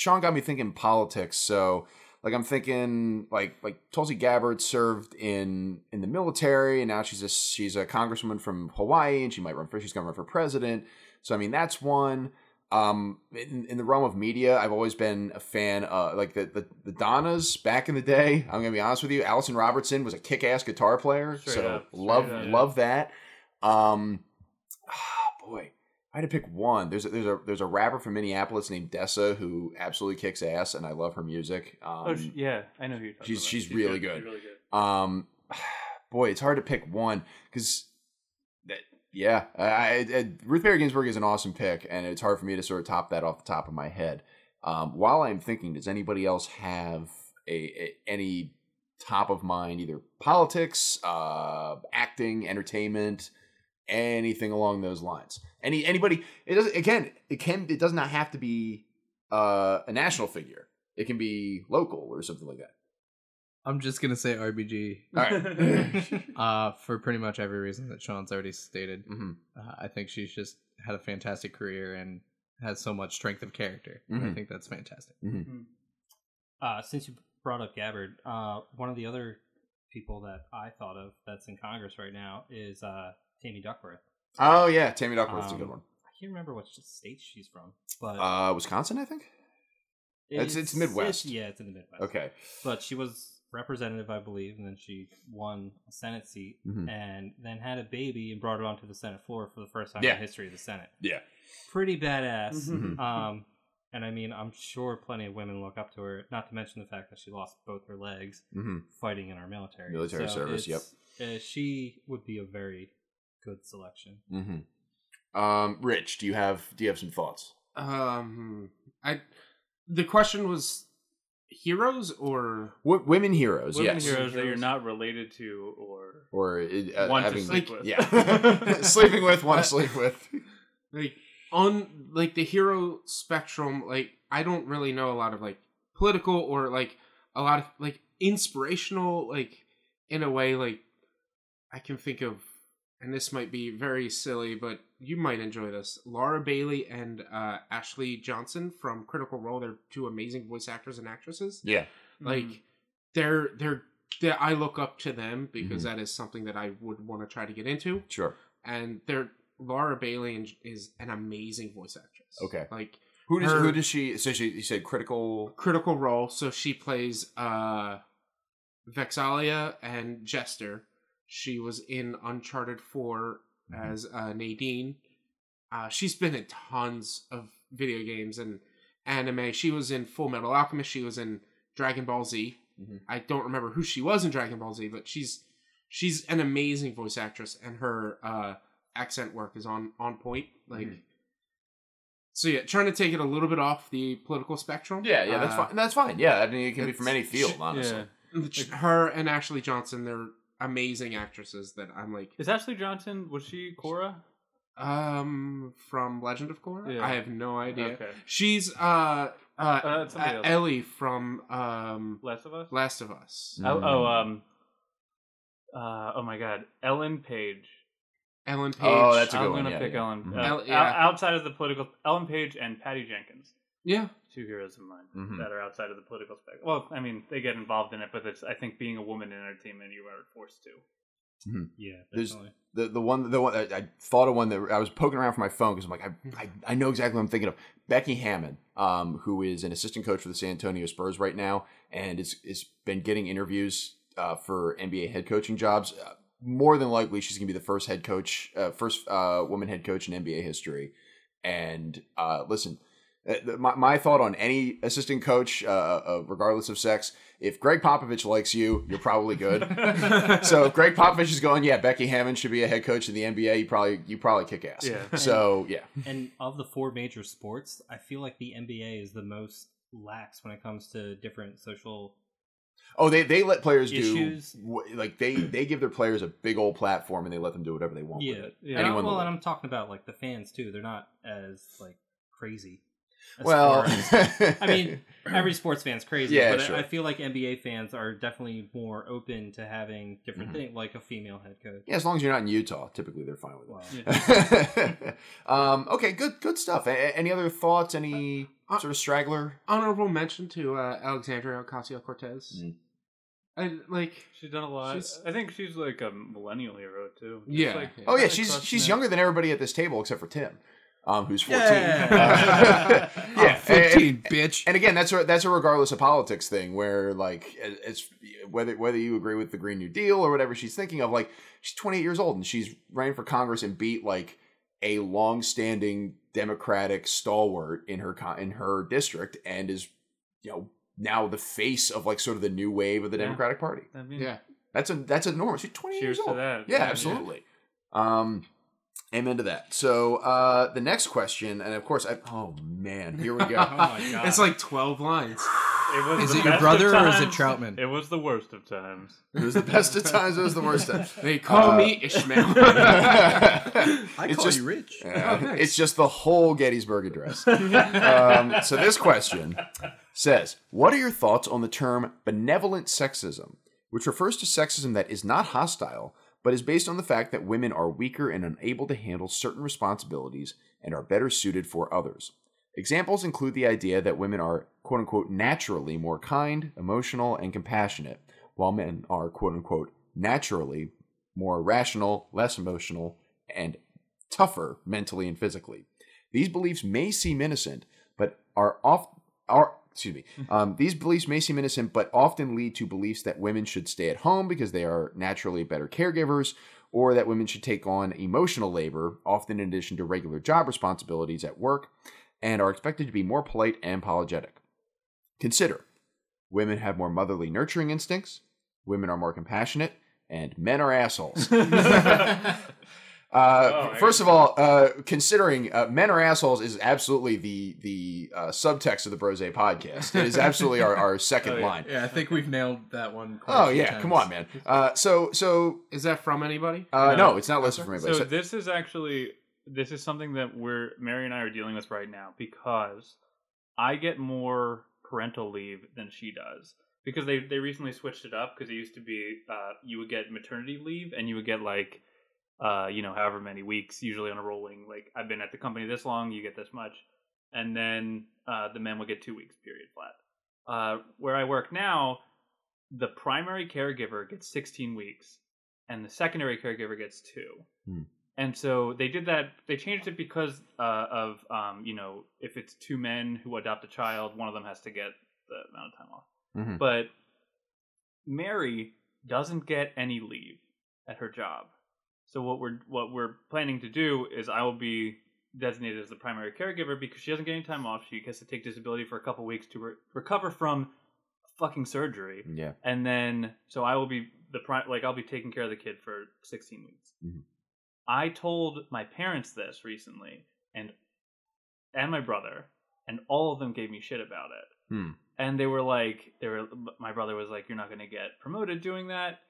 Sean got me thinking politics. So like I'm thinking like like Tulsi Gabbard served in in the military and now she's a she's a congresswoman from Hawaii and she might run for she's to run for president. So I mean that's one. Um, in, in the realm of media, I've always been a fan. Uh, like the, the the Donnas back in the day. I'm gonna be honest with you. Allison Robertson was a kick-ass guitar player, Straight so up, love up. love that. Um, [SIGHS] boy, I had to pick one. There's a, there's a there's a rapper from Minneapolis named Dessa who absolutely kicks ass, and I love her music. Um, oh, yeah, I know who you're talking she's- about. she's really good. good. She's really good. um, [SIGHS] boy, it's hard to pick one because that yeah, I, I, I- Ruth Bader Ginsburg is an awesome pick, and it's hard for me to sort of top that off the top of my head. Um, while I'm thinking, does anybody else have a, a any top of mind, either politics, uh, acting, entertainment, anything along those lines? Any anybody? It doesn't. Again, it can. It does not have to be uh, a national figure. It can be local or something like that. I'm just gonna say RBG All right. [LAUGHS] uh, for pretty much every reason that Sean's already stated. hmm Uh, I think she's just had a fantastic career and has so much strength of character. I Mhm. think that's fantastic. Uh, since you brought up Gabbard, uh, one of the other people that I thought of that's in Congress right now is uh, Tammy Duckworth. Oh yeah, Tammy Duckworth Duckworth's a good Um, one. I can't remember what state she's from, but Uh, Wisconsin, I think. it's- it's Midwest. yeah, it's in the Midwest. Okay. but she was representative, I believe, and then she won a Senate seat, Mhm. and then had a baby and brought it onto the Senate floor for the first time Yeah. in the history of the Senate. Yeah. Pretty badass. Mhm. Um, and I mean, I'm sure plenty of women look up to her. Not to mention the fact that she lost both her legs hmm fighting in our military. Military service, Yep, Uh, she would be a very good selection. hmm Um, Rich, do you have do you have some thoughts? Um, I the question was heroes or W- women heroes, Women yes, heroes that you're not related to or or uh, want having to sleep like- with. yeah, [LAUGHS] [LAUGHS] sleeping with, want to sleep with. [LAUGHS] like on like the hero spectrum. Like I don't really know a lot of like political or like a lot of like inspirational. Like in a way, like I can think of, and this might be very silly, but you might enjoy this. Laura Bailey and uh, Ashley Johnson from Critical Role. They're two amazing voice actors and actresses. Yeah, like Mhm. they're they're they, I look up to them because Mhm. that is something that I would want to try to get into. sure. And they're Laura Bailey is an amazing voice actress. Okay. like Who does Her- who does she? So she you said critical. critical role. So she plays uh Vex'ahlia and Jester. She was in Uncharted 4 Mhm. as uh, Nadine. Uh, she's been in tons of video games and anime. She was in Full Metal Alchemist. She was in Dragon Ball Z. Mhm. I don't remember who she was in Dragon Ball Z, but she's she's an amazing voice actress, and her uh, accent work is on on point. Like, Mhm. so yeah, trying to take it a little bit off the political spectrum. Yeah, yeah, that's Uh, fine. That's fine. Yeah, I mean, it can be from any field, she- honestly. Yeah. her and Ashley Johnson, they're amazing actresses that I'm like, Is Ashley Johnson was she Korra? um, from Legend of Korra. Yeah. I have no idea. Okay. She's uh, uh, Uh, uh. Ellie from um, Last of Us? Last of Us. Mm. Oh, oh, um uh oh my god. Ellen Page. Ellen Page. Oh, that's a good I'm one, gonna yeah, pick yeah. Ellen. Mhm. Uh, El- yeah. outside of the political Ellen Page and Patty Jenkins. yeah. Two heroes of mine Mhm. that are outside of the political spectrum. Well, I mean, they get involved in it, but it's I think being a woman in entertainment, you are forced to. Yeah, There's- the the one the one I, I thought of one that I was poking around for my phone because I'm like I, I I know exactly what I'm thinking of Becky Hammon, um, who is an assistant coach for the San Antonio Spurs right now and is is been getting interviews uh, for NBA head coaching jobs. Uh, more than likely, she's gonna be the first head coach, uh, first uh, woman head coach in NBA history. And uh, listen, the- my, my thought on any assistant coach, uh, uh, regardless of sex, if Gregg Popovich likes you, you're probably good. [LAUGHS] so if Gregg Popovich is going, yeah, Becky Hammon should be a head coach in the NBA. You probably you probably kick ass. Yeah. So yeah, And of the four major sports, I feel like the NBA is the most lax when it comes to different social. oh they they let players Issues. do like they they give their players a big old platform and they let them do whatever they want Yeah, with it. Yeah. And, Anyone well, and I'm talking about like the fans too. They're not as like crazy. As Well, as- I mean, [LAUGHS] every sports fan's crazy, Yeah, but I- sure. I feel like NBA fans are definitely more open to having different Mhm. things, like a female head coach. yeah, as long as you're not in Utah, typically they're fine with Well, [LAUGHS] it. um, okay, good, good stuff. A- a- any other thoughts? Any Uh, sort of straggler? Honorable mention to uh, Alexandria Ocasio Cortez. Mm. I like. She's done a lot. I think she's like a millennial hero too. Just, Yeah. like, Oh yeah, she's she's it. younger than everybody at this table except for Tim, um, who's fourteen. Yeah. Uh, [LAUGHS] [LAUGHS] yeah, and- 15, bitch. And again, that's a that's a regardless of politics thing, where like it's whether whether you agree with the Green New Deal or whatever she's thinking of, like she's 28 years old and she's running for Congress and beat like a long-standing Democratic stalwart in her con- in her district and is you know now the face of like sort of the new wave of the Yeah. Democratic Party. I mean, Yeah. That's a that's enormous. She's 28 Cheers years to old. that. Yeah, Yeah. absolutely. Um, amen to that. So uh, the next question, and of course, I, oh man, here we go. [LAUGHS] Oh my [LAUGHS] god! It's like twelve lines. It was Is it your brother or is it. Troutman? It was the worst of times. It was the best of times. It was the worst of. Times. [LAUGHS] They call Uh, me Ishmael. I It's call just- you rich. Yeah, Oh, thanks. it's just the whole Gettysburg Address. um, so this question says, "What are your thoughts on the term benevolent sexism, which refers to sexism that is not hostile, but is based on the fact that women are weaker and unable to handle certain responsibilities and are better suited for others?" Examples include the idea that women are "quote unquote" naturally more kind, emotional, and compassionate, while men are "quote unquote" naturally more rational, less emotional, and tougher mentally and physically. These beliefs may seem innocent, but are oft are excuse me. Um, these beliefs may seem innocent, but often lead to beliefs that women should stay at home because they are naturally better caregivers, or that women should take on emotional labor, often in addition to regular job responsibilities at work, and are expected to be more polite and apologetic. Consider women have more motherly nurturing instincts, women are more compassionate, and men are assholes. [LAUGHS] [LAUGHS] [LAUGHS] Uh, Oh, first of all, uh, considering uh, men are assholes is absolutely the the uh, subtext of the Brose podcast. It is absolutely our, our [LAUGHS] second Oh, yeah. line. Yeah, I think we've nailed that one. quite Oh a few yeah, times. come on, man. Uh, so so Is that from anybody? uh, No. no, it's not listed for anybody. So So- this is actually this is something that we're Mary and I are dealing with right now because I get more parental leave than she does because they they recently switched it up because it used to be uh, you would get maternity leave and you would get like uh, you know however many weeks usually on a rolling like I've been at the company this long you get this much and then uh, the men would get two weeks period flat. Uh, where I work now, the primary caregiver gets 16 weeks and the secondary caregiver gets two. Hmm. And so they did that. They changed it because uh, of um, you know if it's two men who adopt a child, one of them has to get the amount of time off. Mhm. But Mary doesn't get any leave at her job. So what we're what we're planning to do is I will be designated as the primary caregiver because she doesn't get any time off. She has to take disability for a couple weeks to re- recover from fucking surgery yeah, and then so I will be the pri- like I'll be taking care of the kid for 16 weeks. Mhm. I told my parents this recently, and and my brother, and all of them gave me shit about it. Hmm. And they were like, they were. My brother was like, "You're not going to get promoted doing that,"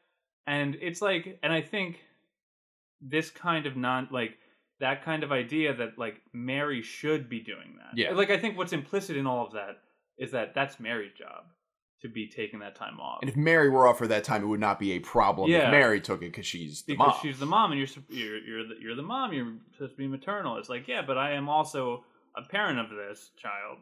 and it's like, and I think this kind of non like that kind of idea that like Mary should be doing that. Yeah. Like I think what's implicit in all of that is that that's Mary's job to be taking that time off. and if Mary were off for that time, it would not be a problem. Yeah. If Mary took it because she's the because mom. she's the mom and you're you're you're the, you're the mom you're supposed to be maternal it's like yeah but i am also a parent of this child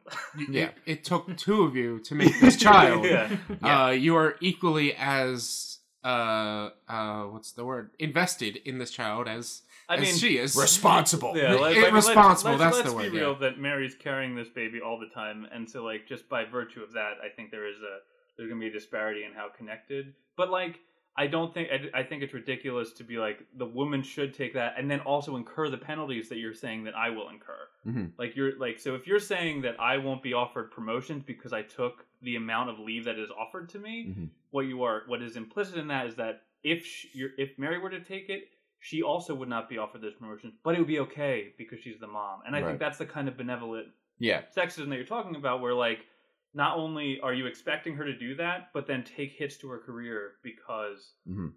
Yeah. It took two of you to make this [LAUGHS] child. yeah Yeah. Uh, you are equally as uh uh what's the word invested in this child as i as mean she is. responsible. yeah like, like, responsible, let's, that's let's, the let's word, be real yeah. that mary's carrying this baby all the time and so like just by virtue of that i think there is a there's gonna be a disparity in how connected but like I don't think I, I think it's ridiculous to be like the woman should take that and then also incur the penalties that you're saying that I will incur. Mhm. Like you're like so if you're saying that I won't be offered promotions because I took the amount of leave that is offered to me, Mhm. what you are what is implicit in that is that if she, you're, if Mary were to take it, she also would not be offered those promotions, but it would be okay because she's the mom. And I Right. think that's the kind of benevolent Yeah, sexism that you're talking about where like not only are you expecting her to do that, but then take hits to her career because mm-hmm.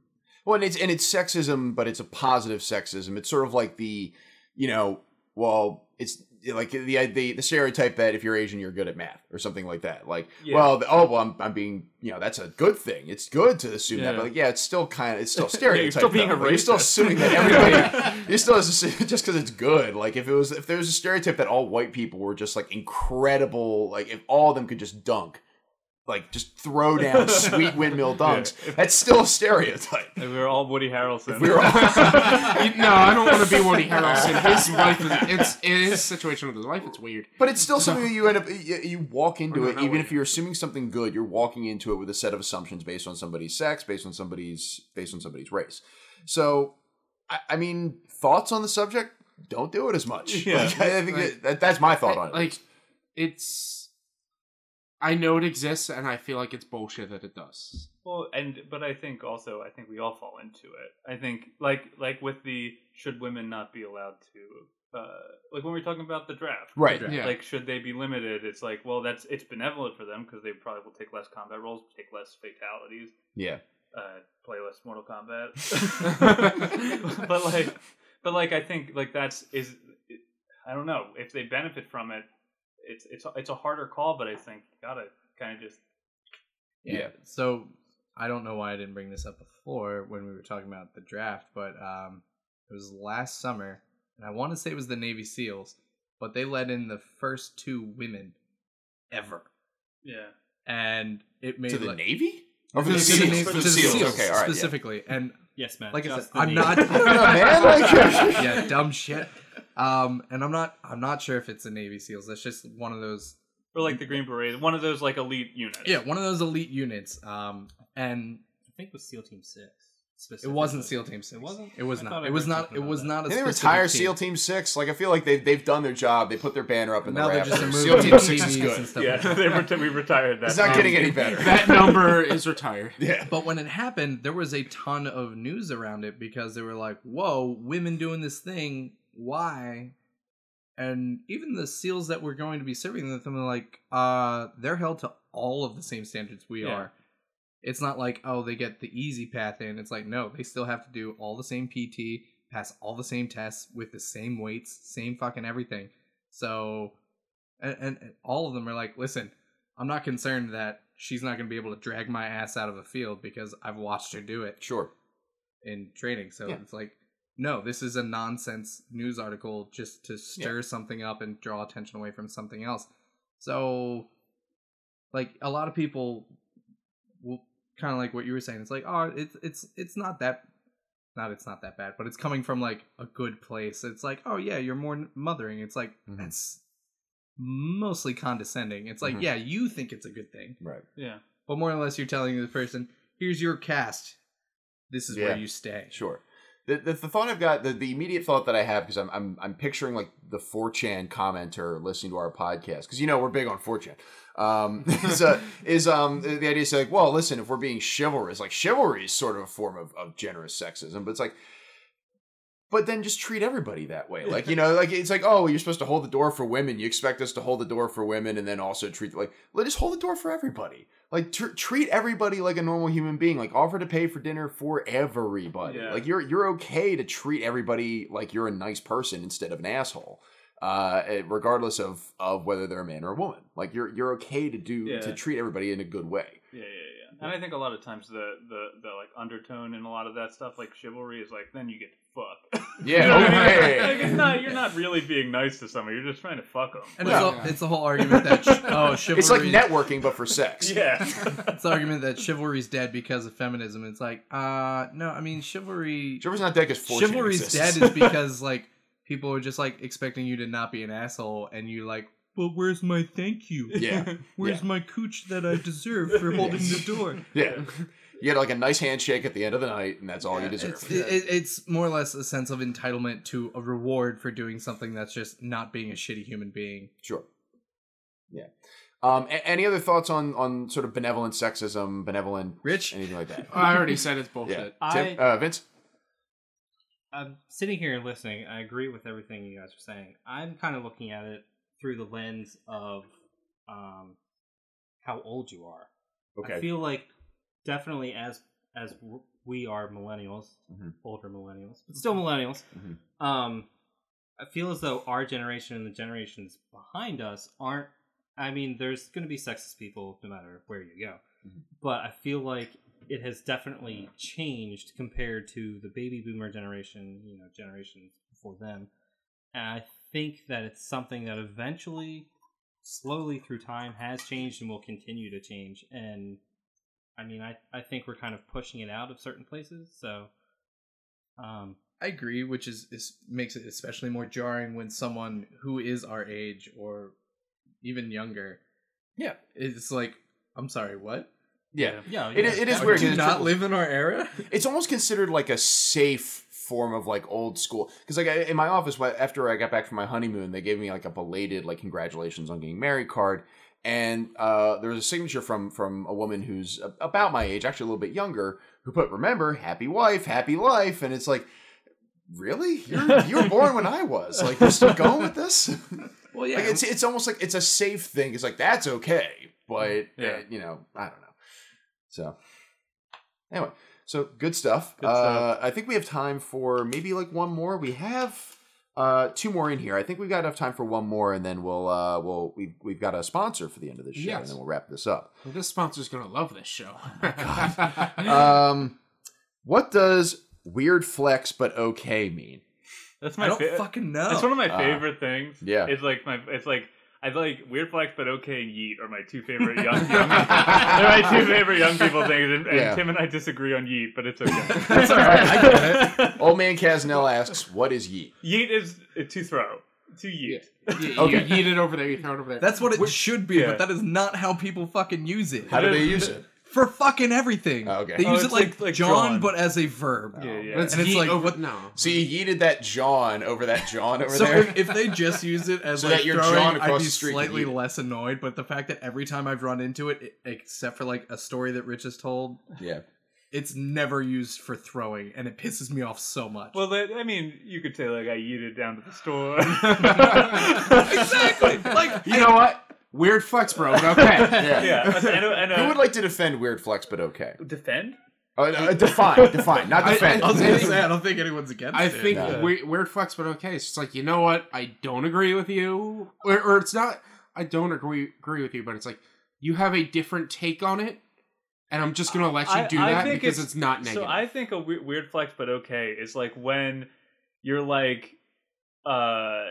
Well, and it's and it's sexism, but it's a positive sexism. It's sort of like the, you know, well, it's like the, the the stereotype that if you're Asian you're good at math or something like that. Like, Yeah. well, the, oh well, I'm, I'm being you know that's a good thing. It's good to assume that, but like, yeah, it's still kind of it's still [LAUGHS] Yeah, stereotype. you're still being though. a Like, You're still assuming that everybody. [LAUGHS] you're still [LAUGHS] just because it's good. Like if it was if there was a stereotype that all white people were just like incredible, like if all of them could just dunk. Like just throw down [LAUGHS] sweet windmill dunks. That's still a stereotype. If we were all Woody Harrelson. we were all- [LAUGHS] no, I don't want to be Woody [LAUGHS] Harrelson. His life, is, it's in his situation with his life. It's weird. But it's still something that you end up you, you walk into no, it even wait. if you're assuming something good you're walking into it with a set of assumptions based on somebody's sex based on somebody's based on somebody's race so I, I mean thoughts on the subject don't do it as much Yeah. Like, I think Like- that, that's my thought on it Like, it's. I know it exists, and I feel like it's bullshit that it does. Well, and but I think also I think we all fall into it. I think like like with the should women not be allowed to uh like when we are talking about the draft. right Yeah. Like should they be limited? It's like well that's it's benevolent for them because they probably will take less combat roles, take less fatalities, yeah uh play less Mortal Kombat. [LAUGHS] [LAUGHS] but like but like I think like that's is I don't know if they benefit from it. It's it's it's a harder call, but I think you gotta kind of just Yeah. Yeah. So I don't know why I didn't bring this up before when we were talking about the draft, but um, it was last summer, and I want to say it was the Navy SEALs, but they let in the first two women ever, yeah. and it made to the like, navy or for the the seals, Navy- for to the seals. okay all right yeah. specifically, and Yes, man. like I just said, the I'm name. not. [LAUGHS] I man. [LAUGHS] Like, yeah, [LAUGHS] dumb shit. Um, and I'm not. I'm not sure if it's the Navy SEAls. That's just one of those Or like the Green Beret, one of those like elite units. Yeah, one of those elite units. Um, and I think it was SEAL Team Six. it wasn't SEAL Team Six. It wasn't. It was I not. It was not. It was that. not a. Did they specific retire team. SEAL Team Six? Like I feel like they've they've done their job. They put their banner up in Now the they're just rafters. removing SEAL Team Six is good. and stuff. yeah. like [LAUGHS] they reti- we retired that. It's not Um, getting any better. [LAUGHS] That number is retired. [LAUGHS] yeah. But when it happened, there was a ton of news around it because they were like, "Whoa, women doing this thing? Why?" And even the SEALs that we're going to be serving them like, "Uh, they're held to all of the same standards we Yeah. are." It's not like, oh, they get the easy path in. It's like, no, they still have to do all the same PT, pass all the same tests with the same weights, same fucking everything. So, and, and, and all of them are like, listen, I'm not concerned that she's not going to be able to drag my ass out of a field because I've watched her do it Sure. in training. So Yeah. it's like, no, this is a nonsense news article just to stir something up and draw attention away from something else. So, like a lot of people will kind of like what you were saying. It's like, oh, it's it's it's not that, not it's not that bad, but it's coming from like a good place. It's like, oh yeah, you're more mothering. It's like Mhm. that's mostly condescending. It's like, Mhm. yeah, you think it's a good thing, Right. Yeah. but more or less you're telling the person, here's your cast. This is where you stay. Sure. The, the, thought I've got, the, the immediate thought that I have, because I'm, I'm I'm picturing like the 4chan commenter listening to our podcast, because you know we're big on 4chan. Um, [LAUGHS] is, uh, is um the idea is like, well, listen, if we're being chivalrous, like chivalry is sort of a form of, of generous sexism, but it's like, but then just treat everybody that way. Like, you [LAUGHS] know, like it's like, oh, you're supposed to hold the door for women. You expect us to hold the door for women and then also treat like, let us hold the door for everybody. Like tr- treat everybody like a normal human being. Like offer to pay for dinner for everybody. Yeah. Like you're you're okay to treat everybody like you're a nice person instead of an asshole. Uh, eh, regardless of of whether they're a man or a woman. Like you're you're okay to do Yeah. to treat everybody in a good way. Yeah, yeah, yeah. And I think a lot of times the, the, the like undertone in a lot of that stuff, like chivalry, is like then you get to fuck. [LAUGHS] Yeah, You know what I mean? okay. Like, it's not you're not really being nice to someone. You're just trying to fuck them. And Yeah. it's, the, it's the whole argument that [LAUGHS] ch- oh chivalry. It's like networking but for sex. [LAUGHS] yeah. It's the argument that chivalry's dead because of feminism. It's like, uh, no, I mean chivalry. Chivalry's not dead because Chivalry's dead is because like people are just like expecting you to not be an asshole, and you like, well, where's my thank you? Yeah. [LAUGHS] Where's my cooch that I deserve for [LAUGHS] holding the door? [LAUGHS] Yeah. You get like a nice handshake at the end of the night, and that's all you It's, deserve. it, it- it's more or less a sense of entitlement to a reward for doing something that's just not being a shitty human being. Sure. Yeah. Um, a- any other thoughts on on sort of benevolent sexism, benevolent Rich, anything like that? I already said it's Yeah. bullshit. Tim, I- uh, Vince. I'm sitting here and listening. I agree with everything you guys are saying. I'm kind of looking at it through the lens of um, how old you are. I feel like definitely as as we are millennials, Mhm. older millennials, but still millennials. Mhm. Um, I feel as though our generation and the generations behind us aren't. I mean, there's going to be sexist people no matter where you go, but I feel like it has definitely changed compared to the baby boomer generation, you know, generations before them. And I think that it's something that eventually, slowly through time, has changed and will continue to change. And I mean, I, I think we're kind of pushing it out of certain places. So, um, I agree, which is, is makes it especially more jarring when someone who is our age or even younger, Yeah. it's like, I'm sorry, what? Yeah. yeah, It- yeah, it is that- weird, Do not it's- live in our era? [LAUGHS] it's almost considered like a safe form of like old school. Because like in my office after i got back from my honeymoon they gave me like a belated like congratulations on getting married card. And uh, there was a signature from from a woman who's about my age actually a little bit younger who put remember happy wife happy life. And it's like really? You're [LAUGHS] you were born when i was. Like you're still going with this? [LAUGHS] Well, yeah. like it's it's almost like it's a safe thing. It's like that's okay. But Yeah. uh, you know i don't know so anyway so good stuff Good uh i think we have time for maybe like one more we have uh two more in here i think we've got enough time for one more and then we'll uh we'll we've, we've got a sponsor for the end of the show Yes. and then we'll wrap this up Well, this sponsor's gonna love this show. [LAUGHS] um what does weird flex but okay mean That's I my don't fa- fucking know. It's one of my Ah. favorite things. Yeah. It's like my it's like I feel like Weird Flex but Okay and Yeet are my two favorite young, young They're my two [LAUGHS] favorite young people things and, and Yeah. Tim and I disagree on Yeet, but it's [LAUGHS] okay. That's all right, I get it. old man Casnell asks what is yeet Yeet is uh, to throw. To yeet. you, [LAUGHS] Okay. you eat it over there, you throw it over there. That's what it should be, yeah. but that is not how people fucking use it. how do they use it For fucking everything. Oh, okay. They Oh, use it like, like- like John, drawn. but as a verb. Yeah, yeah. But it's, And it's yeet like, over, what- no. So you yeeted that John over that John over So there. if, if they just use it as So like that you're throwing, John I'd be the street slightly can eat it. less annoyed. But the fact that every time I've run into it, it- except for like a story that Rich has told, yeah. it's never used for throwing, and it pisses me off so much. Well, that, I mean, you could say like I yeeted down to the store. [LAUGHS] exactly. Like You know what? Weird flex, bro. But okay. [LAUGHS] Yeah. yeah, and, and, Who would like to defend weird flex, but okay? defend? Uh, uh, define, define, not I- defend. I [LAUGHS] was gonna say, I don't think anyone's against it. I it. think No. we- weird flex, but okay. It's just like you know what? I don't agree with you, or, or it's not. I don't agree agree with you, but it's like you have a different take on it, and I'm just gonna let you I- do I that think because it's, not negative. So I think a we- weird flex, but okay, is like when you're like, uh,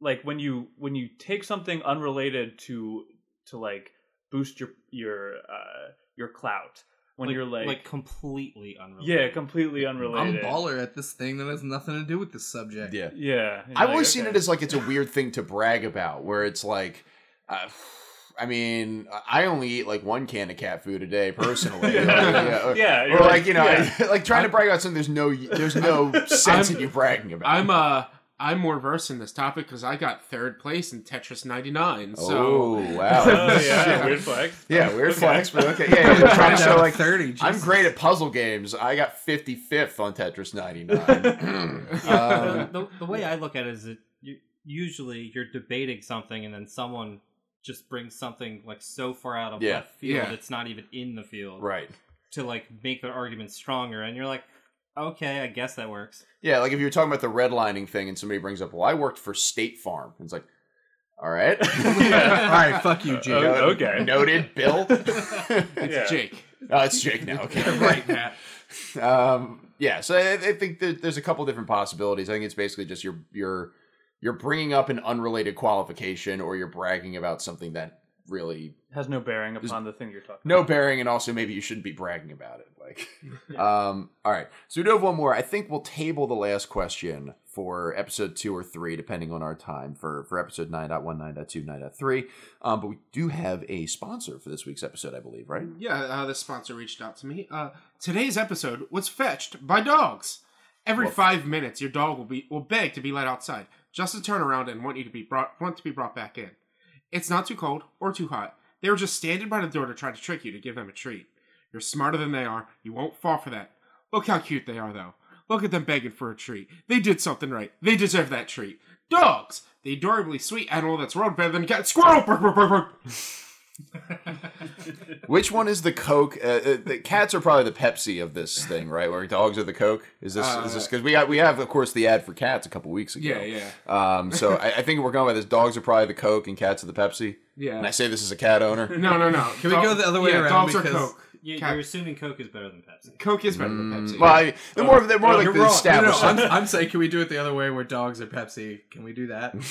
like when you when you take something unrelated to to like boost your your uh your clout. When you're like, like completely unrelated. yeah, completely unrelated. I'm baller at this thing that has nothing to do with this subject. yeah. Yeah, I've you're always like, seen it as like it's a weird thing to brag about, where it's like, uh, I mean, I only eat like one can of cat food a day personally. [LAUGHS] Yeah. yeah. Or, Yeah, or like, like- you know, yeah. [LAUGHS] like trying to brag about something. There's no, there's [LAUGHS] no sense in you bragging about. I'm uh I'm more versed in this topic because I got third place in Tetris 99. So oh [LAUGHS] wow. Oh yeah, [LAUGHS] Shit. weird flex. Yeah, weird Okay. flex, but okay. Yeah, [LAUGHS] yeah. Trying to show like thirty. I'm great at puzzle games. I got 55th on Tetris 99. Uh, um, the, the way I look at it is that you, usually you're debating something and then someone just brings something like so far out of Yeah. left field Yeah. it's not even in the field right. to like make their argument stronger and you're like okay I guess that works Yeah, like if you were talking about the redlining thing and somebody brings up, well, I worked for State Farm. It's like, all right. [LAUGHS] [LAUGHS] All right, fuck you, Jake. Oh, okay. Noted, Bill. [LAUGHS] it's Yeah. Jake. oh, it's Jake now. Okay. right, Matt. um, yeah, so I, I think that there's a couple different possibilities. I think it's basically just you're you're you're bringing up an unrelated qualification, or you're bragging about something that really Has no bearing upon the thing you're talking. no bearing, and also maybe you shouldn't be bragging about it. Like, [LAUGHS] [LAUGHS] um, all right. So we do have one more. I think we'll table the last question for episode two or three, depending on our time for for episode 9.1, 9.2, 9.3. Um, but we do have a sponsor for this week's episode, I believe, right? Yeah, uh, the sponsor reached out to me. Uh, today's episode was fetched by dogs. Every Woof. five minutes, your dog will be will beg to be let outside, just to turn around and want you to be brought want to be brought back in. It's not too cold or too hot. They were just standing by the door to try to trick you to give them a treat. You're smarter than they are. You won't fall for that. Look how cute they are, though. Look at them begging for a treat. They did something right. They deserve that treat. Dogs, the adorably sweet animal that's road better than a cat. Squirrel! Which one is the Coke? Uh, uh, the cats are probably the Pepsi of this thing, right? Where dogs are the Coke. Is this is this because we got we have of course the ad for cats a couple weeks ago. Yeah, yeah, Um, so I, I think we're going by this. Dogs are probably the Coke and cats are the Pepsi. yeah. And I say this as a cat owner. No, no, no. Can we go the other way yeah, around Dogs are because- Coke. You, Cat- you're assuming Coke is better than Pepsi. Coke is better than Pepsi. Mm, Well, I, they're more they're more No, like you're the wrong. No, established. no, I'm, I'm [LAUGHS] saying, can we do it the other way where dogs are Pepsi? Can we do that? [LAUGHS]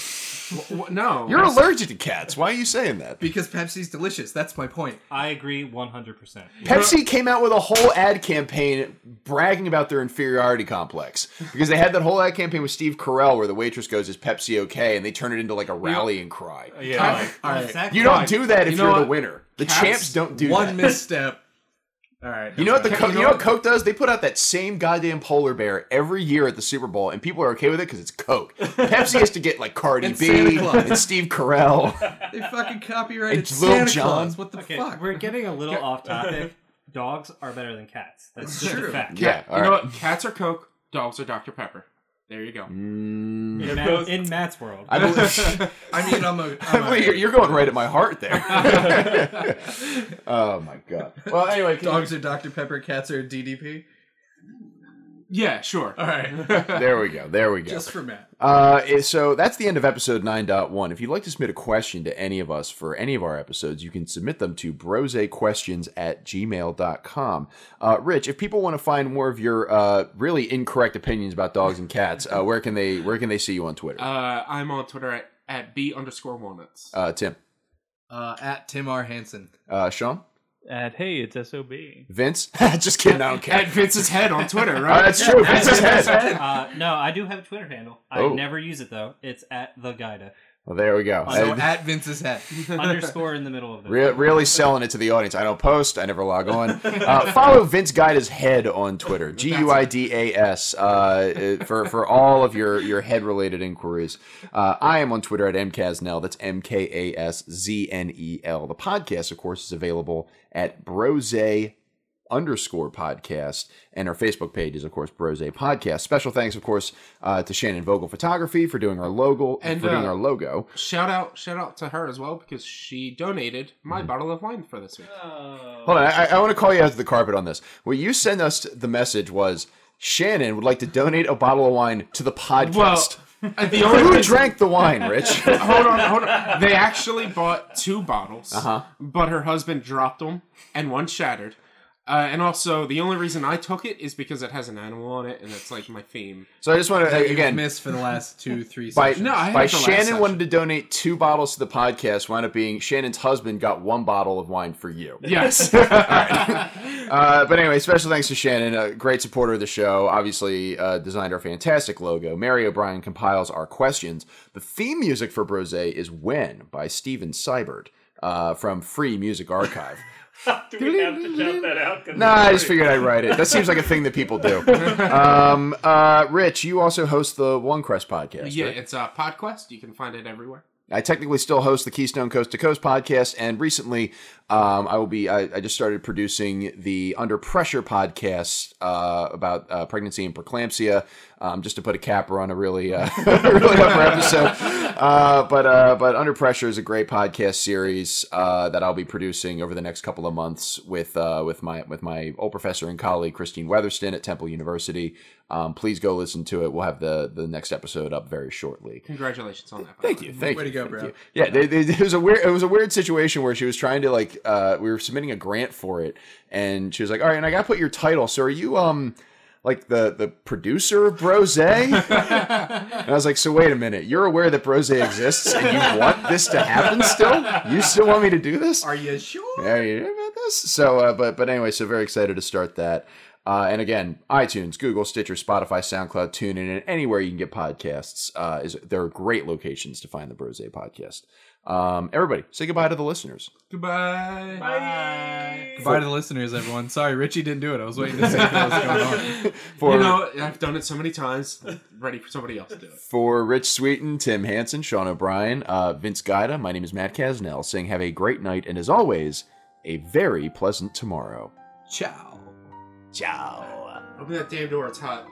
W- w- no. You're allergic to cats. Why are you saying that? Because Pepsi's delicious. That's my point. I agree 100%. Pepsi came out with a whole ad campaign bragging about their inferiority complex because they had that whole ad campaign with Steve Carell where the waitress goes, "Is Pepsi okay?" and they turn it into like a rallying cry. yeah. Alright, alright. Exactly. You don't do that if You you know are the winner. The Cats- champs don't do One that. misstep. All right. You know what the Okay, Coke, you you know know what what? Coke does? They put out that same goddamn polar bear every year at the Super Bowl, and people are okay with it because it's Coke. Pepsi has to get like Cardi And B Santa Claus. and [LAUGHS] Steve Carell. [LAUGHS] They fucking copyrighted It's Lil Santa Jon. Claus. What the Okay, fuck? we're getting a little off topic. [LAUGHS] Dogs are better than cats. That's just True. a fact. yeah, all You know right. what? Cats are Coke. Dogs are Dr Pepper. There you go. Mm, In, Matt, in Matt's world. I believe, [LAUGHS] I mean, I'm a. I I'm a you're, you're going right at my heart there. [LAUGHS] [LAUGHS] oh my god. Well, anyway, can you- dogs are Dr. Pepper, cats are DDP. Yeah, sure. All right. [LAUGHS] there we go. There we go. Just for Matt. Uh, so that's the end of episode 9.1. If you'd like to submit a question to any of us for any of our episodes, you can submit them to brosequestions at gmail.com. Uh, Rich, if people want to find more of your uh, really incorrect opinions about dogs and cats, uh, where can they where can they see you on Twitter? Uh, I'm on Twitter at, at B underscore walnuts. Uh, Tim, Uh, at Tim R. Hansen. uh, Sean, At hey, it's sob. Vince. [LAUGHS] Just kidding. I don't care. At Vince's head on Twitter, [LAUGHS] Uh, right? that's true. Vince's head. Uh, no, I do have a Twitter handle. I Oh. never use it though. It's at the Guida. Well, there we go. So at Vince's head. [LAUGHS] Underscore in the middle of it. Re- really selling it to the audience. I don't post. I never log on. Uh, follow Vince Guida's head on Twitter. G U I D A S. Uh, for for all of your your head related inquiries. Uh, I am on Twitter at mkasnell. That's M K A S Z N E L. The podcast, of course, is available at Brose underscore podcast and our facebook page is of course brose podcast special thanks of course uh, to shannon vogel photography for doing our logo And, for doing uh, our logo shout out, shout out to her as well because she donated my Mm-hmm. bottle of wine for this week. Hold on, I, I want to call you out to the carpet on this. What you sent us the message was Shannon would like to donate a bottle of wine to the podcast. [LAUGHS] Uh, the only Who reason- drank the wine, Rich? [LAUGHS] hold on, hold on. They actually bought two bottles, Uh-huh. but her husband dropped them, and one shattered. Uh, and also, the only reason I took it is because it has an animal on it, and it's like my theme. so I just want to That you've again missed for the last two, three by sessions. No, I by had the Shannon wanted to donate two bottles to the podcast. Wound up being Shannon's husband got one bottle of wine for you. Yes. [LAUGHS] [LAUGHS] Uh, but anyway, special thanks to Shannon, a great supporter of the show. Obviously, uh, designed our fantastic logo. Mary O'Brien compiles our questions. The theme music for Brose is "When" by Steven Seibert uh, from Free Music Archive. [LAUGHS] [LAUGHS] Do we have to [LAUGHS] shout that out? 'Cause Nah, I just figured I'd write it. That seems like a thing that people do. [LAUGHS] Um, uh, Rich, you also host the One Crest podcast. yeah, right? it's uh, PodQuest. You can find it everywhere. I technically still host the Keystone Coast to Coast podcast, and recently um, I will be. I, I just started producing the Under Pressure podcast uh, about uh, pregnancy and preeclampsia, um, just to put a capper on a really, uh, [LAUGHS] really upper episode. Uh, but uh, but Under Pressure is a great podcast series uh, that I'll be producing over the next couple of months with uh, with my with my old professor and colleague Christine Weatherston at Temple University. Um, please go listen to it. We'll have the the next episode up very shortly. Congratulations on that. Thank you, thank Way you. to go, bro. you. Yeah, they, they, it was a weird. It was a weird situation where she was trying to like. Uh, we were submitting a grant for it, and she was like, "All right, and I got to put your title. So are you um like the the producer of Brose?" and I was like, "So wait a minute. You're aware that Brose exists, and you want this to happen still? You still want me to do this? Are you sure? Are you sure about this? So, uh, but but anyway, so very excited to start that. Uh, and again, iTunes, Google, Stitcher, Spotify, SoundCloud, TuneIn, and anywhere you can get podcasts. Uh, is there are great locations to find the Brose podcast. Um, everybody, say goodbye to the listeners. Goodbye. Bye. Goodbye to the listeners, everyone. Sorry, Richie didn't do it. I was waiting to see what was going on. [LAUGHS] For you know, I've done it so many times. Ready for somebody else to do it. for Rich Sweeten, Tim Hansen, Sean O'Brien, uh, Vince Guida, my name is Matt Casnell. Saying have a great night, and as always, a very pleasant tomorrow. Ciao. Ciao. Open that damn door. It's hot.